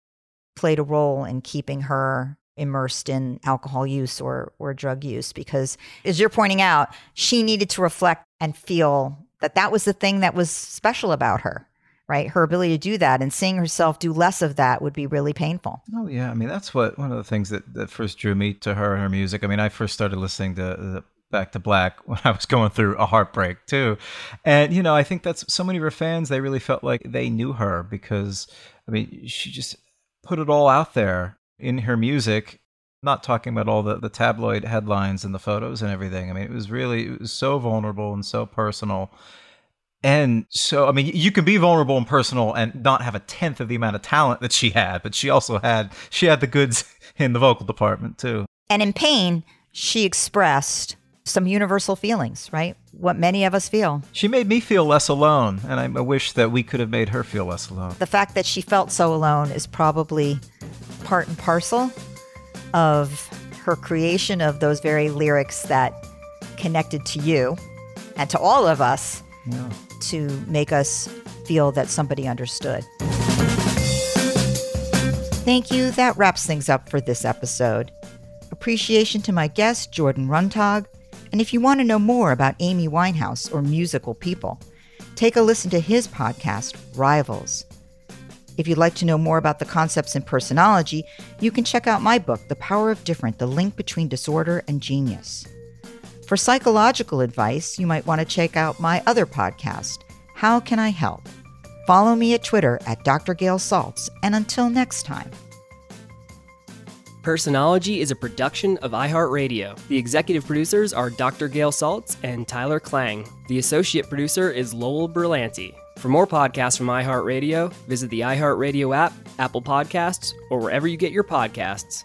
played a role in keeping her immersed in alcohol use or, or drug use. Because as you're pointing out, she needed to reflect and feel that that was the thing that was special about her right? Her ability to do that and seeing herself do less of that would be really painful. Oh yeah, I mean that's what one of the things that, that first drew me to her and her music. I mean, I first started listening to the Back to Black (laughs) when I was going through a heartbreak too, and you know I think that's so many of her fans they really felt like they knew her because I mean she just put it all out there in her music. Not talking about all the, the tabloid headlines and the photos and everything. I mean, it was really it was so vulnerable and so personal and so, I mean, you can be vulnerable and personal and not have a tenth of the amount of talent that she had, but she also had she had the goods (laughs) in the vocal department too. And in pain, she expressed some universal feelings, right? What many of us feel. She made me feel less alone, and I wish that we could have made her feel less alone. The fact that she felt so alone is probably part and parcel of her creation of those very lyrics that connected to you and to all of us Yeah. To make us feel that somebody understood. Thank you. That wraps things up for this episode. Appreciation to my guest, Jordan Runtagh. And if you want to know more about Amy Winehouse or musical people, take a listen to his podcast, Rivals. If you'd like to know more about the concepts in personology, you can check out my book, The Power of Different The Link Between Disorder and Genius. For psychological advice, you might want to check out my other podcast, How Can I Help? Follow me at Twitter at Dr. Gail Saltz, and until next time. Personology is a production of iHeartRadio. The executive producers are Dr. Gail Saltz and Tyler Klang. The associate producer is Lowell Berlanti. For more podcasts from iHeartRadio, visit the iHeartRadio app, Apple Podcasts, or wherever you get your podcasts.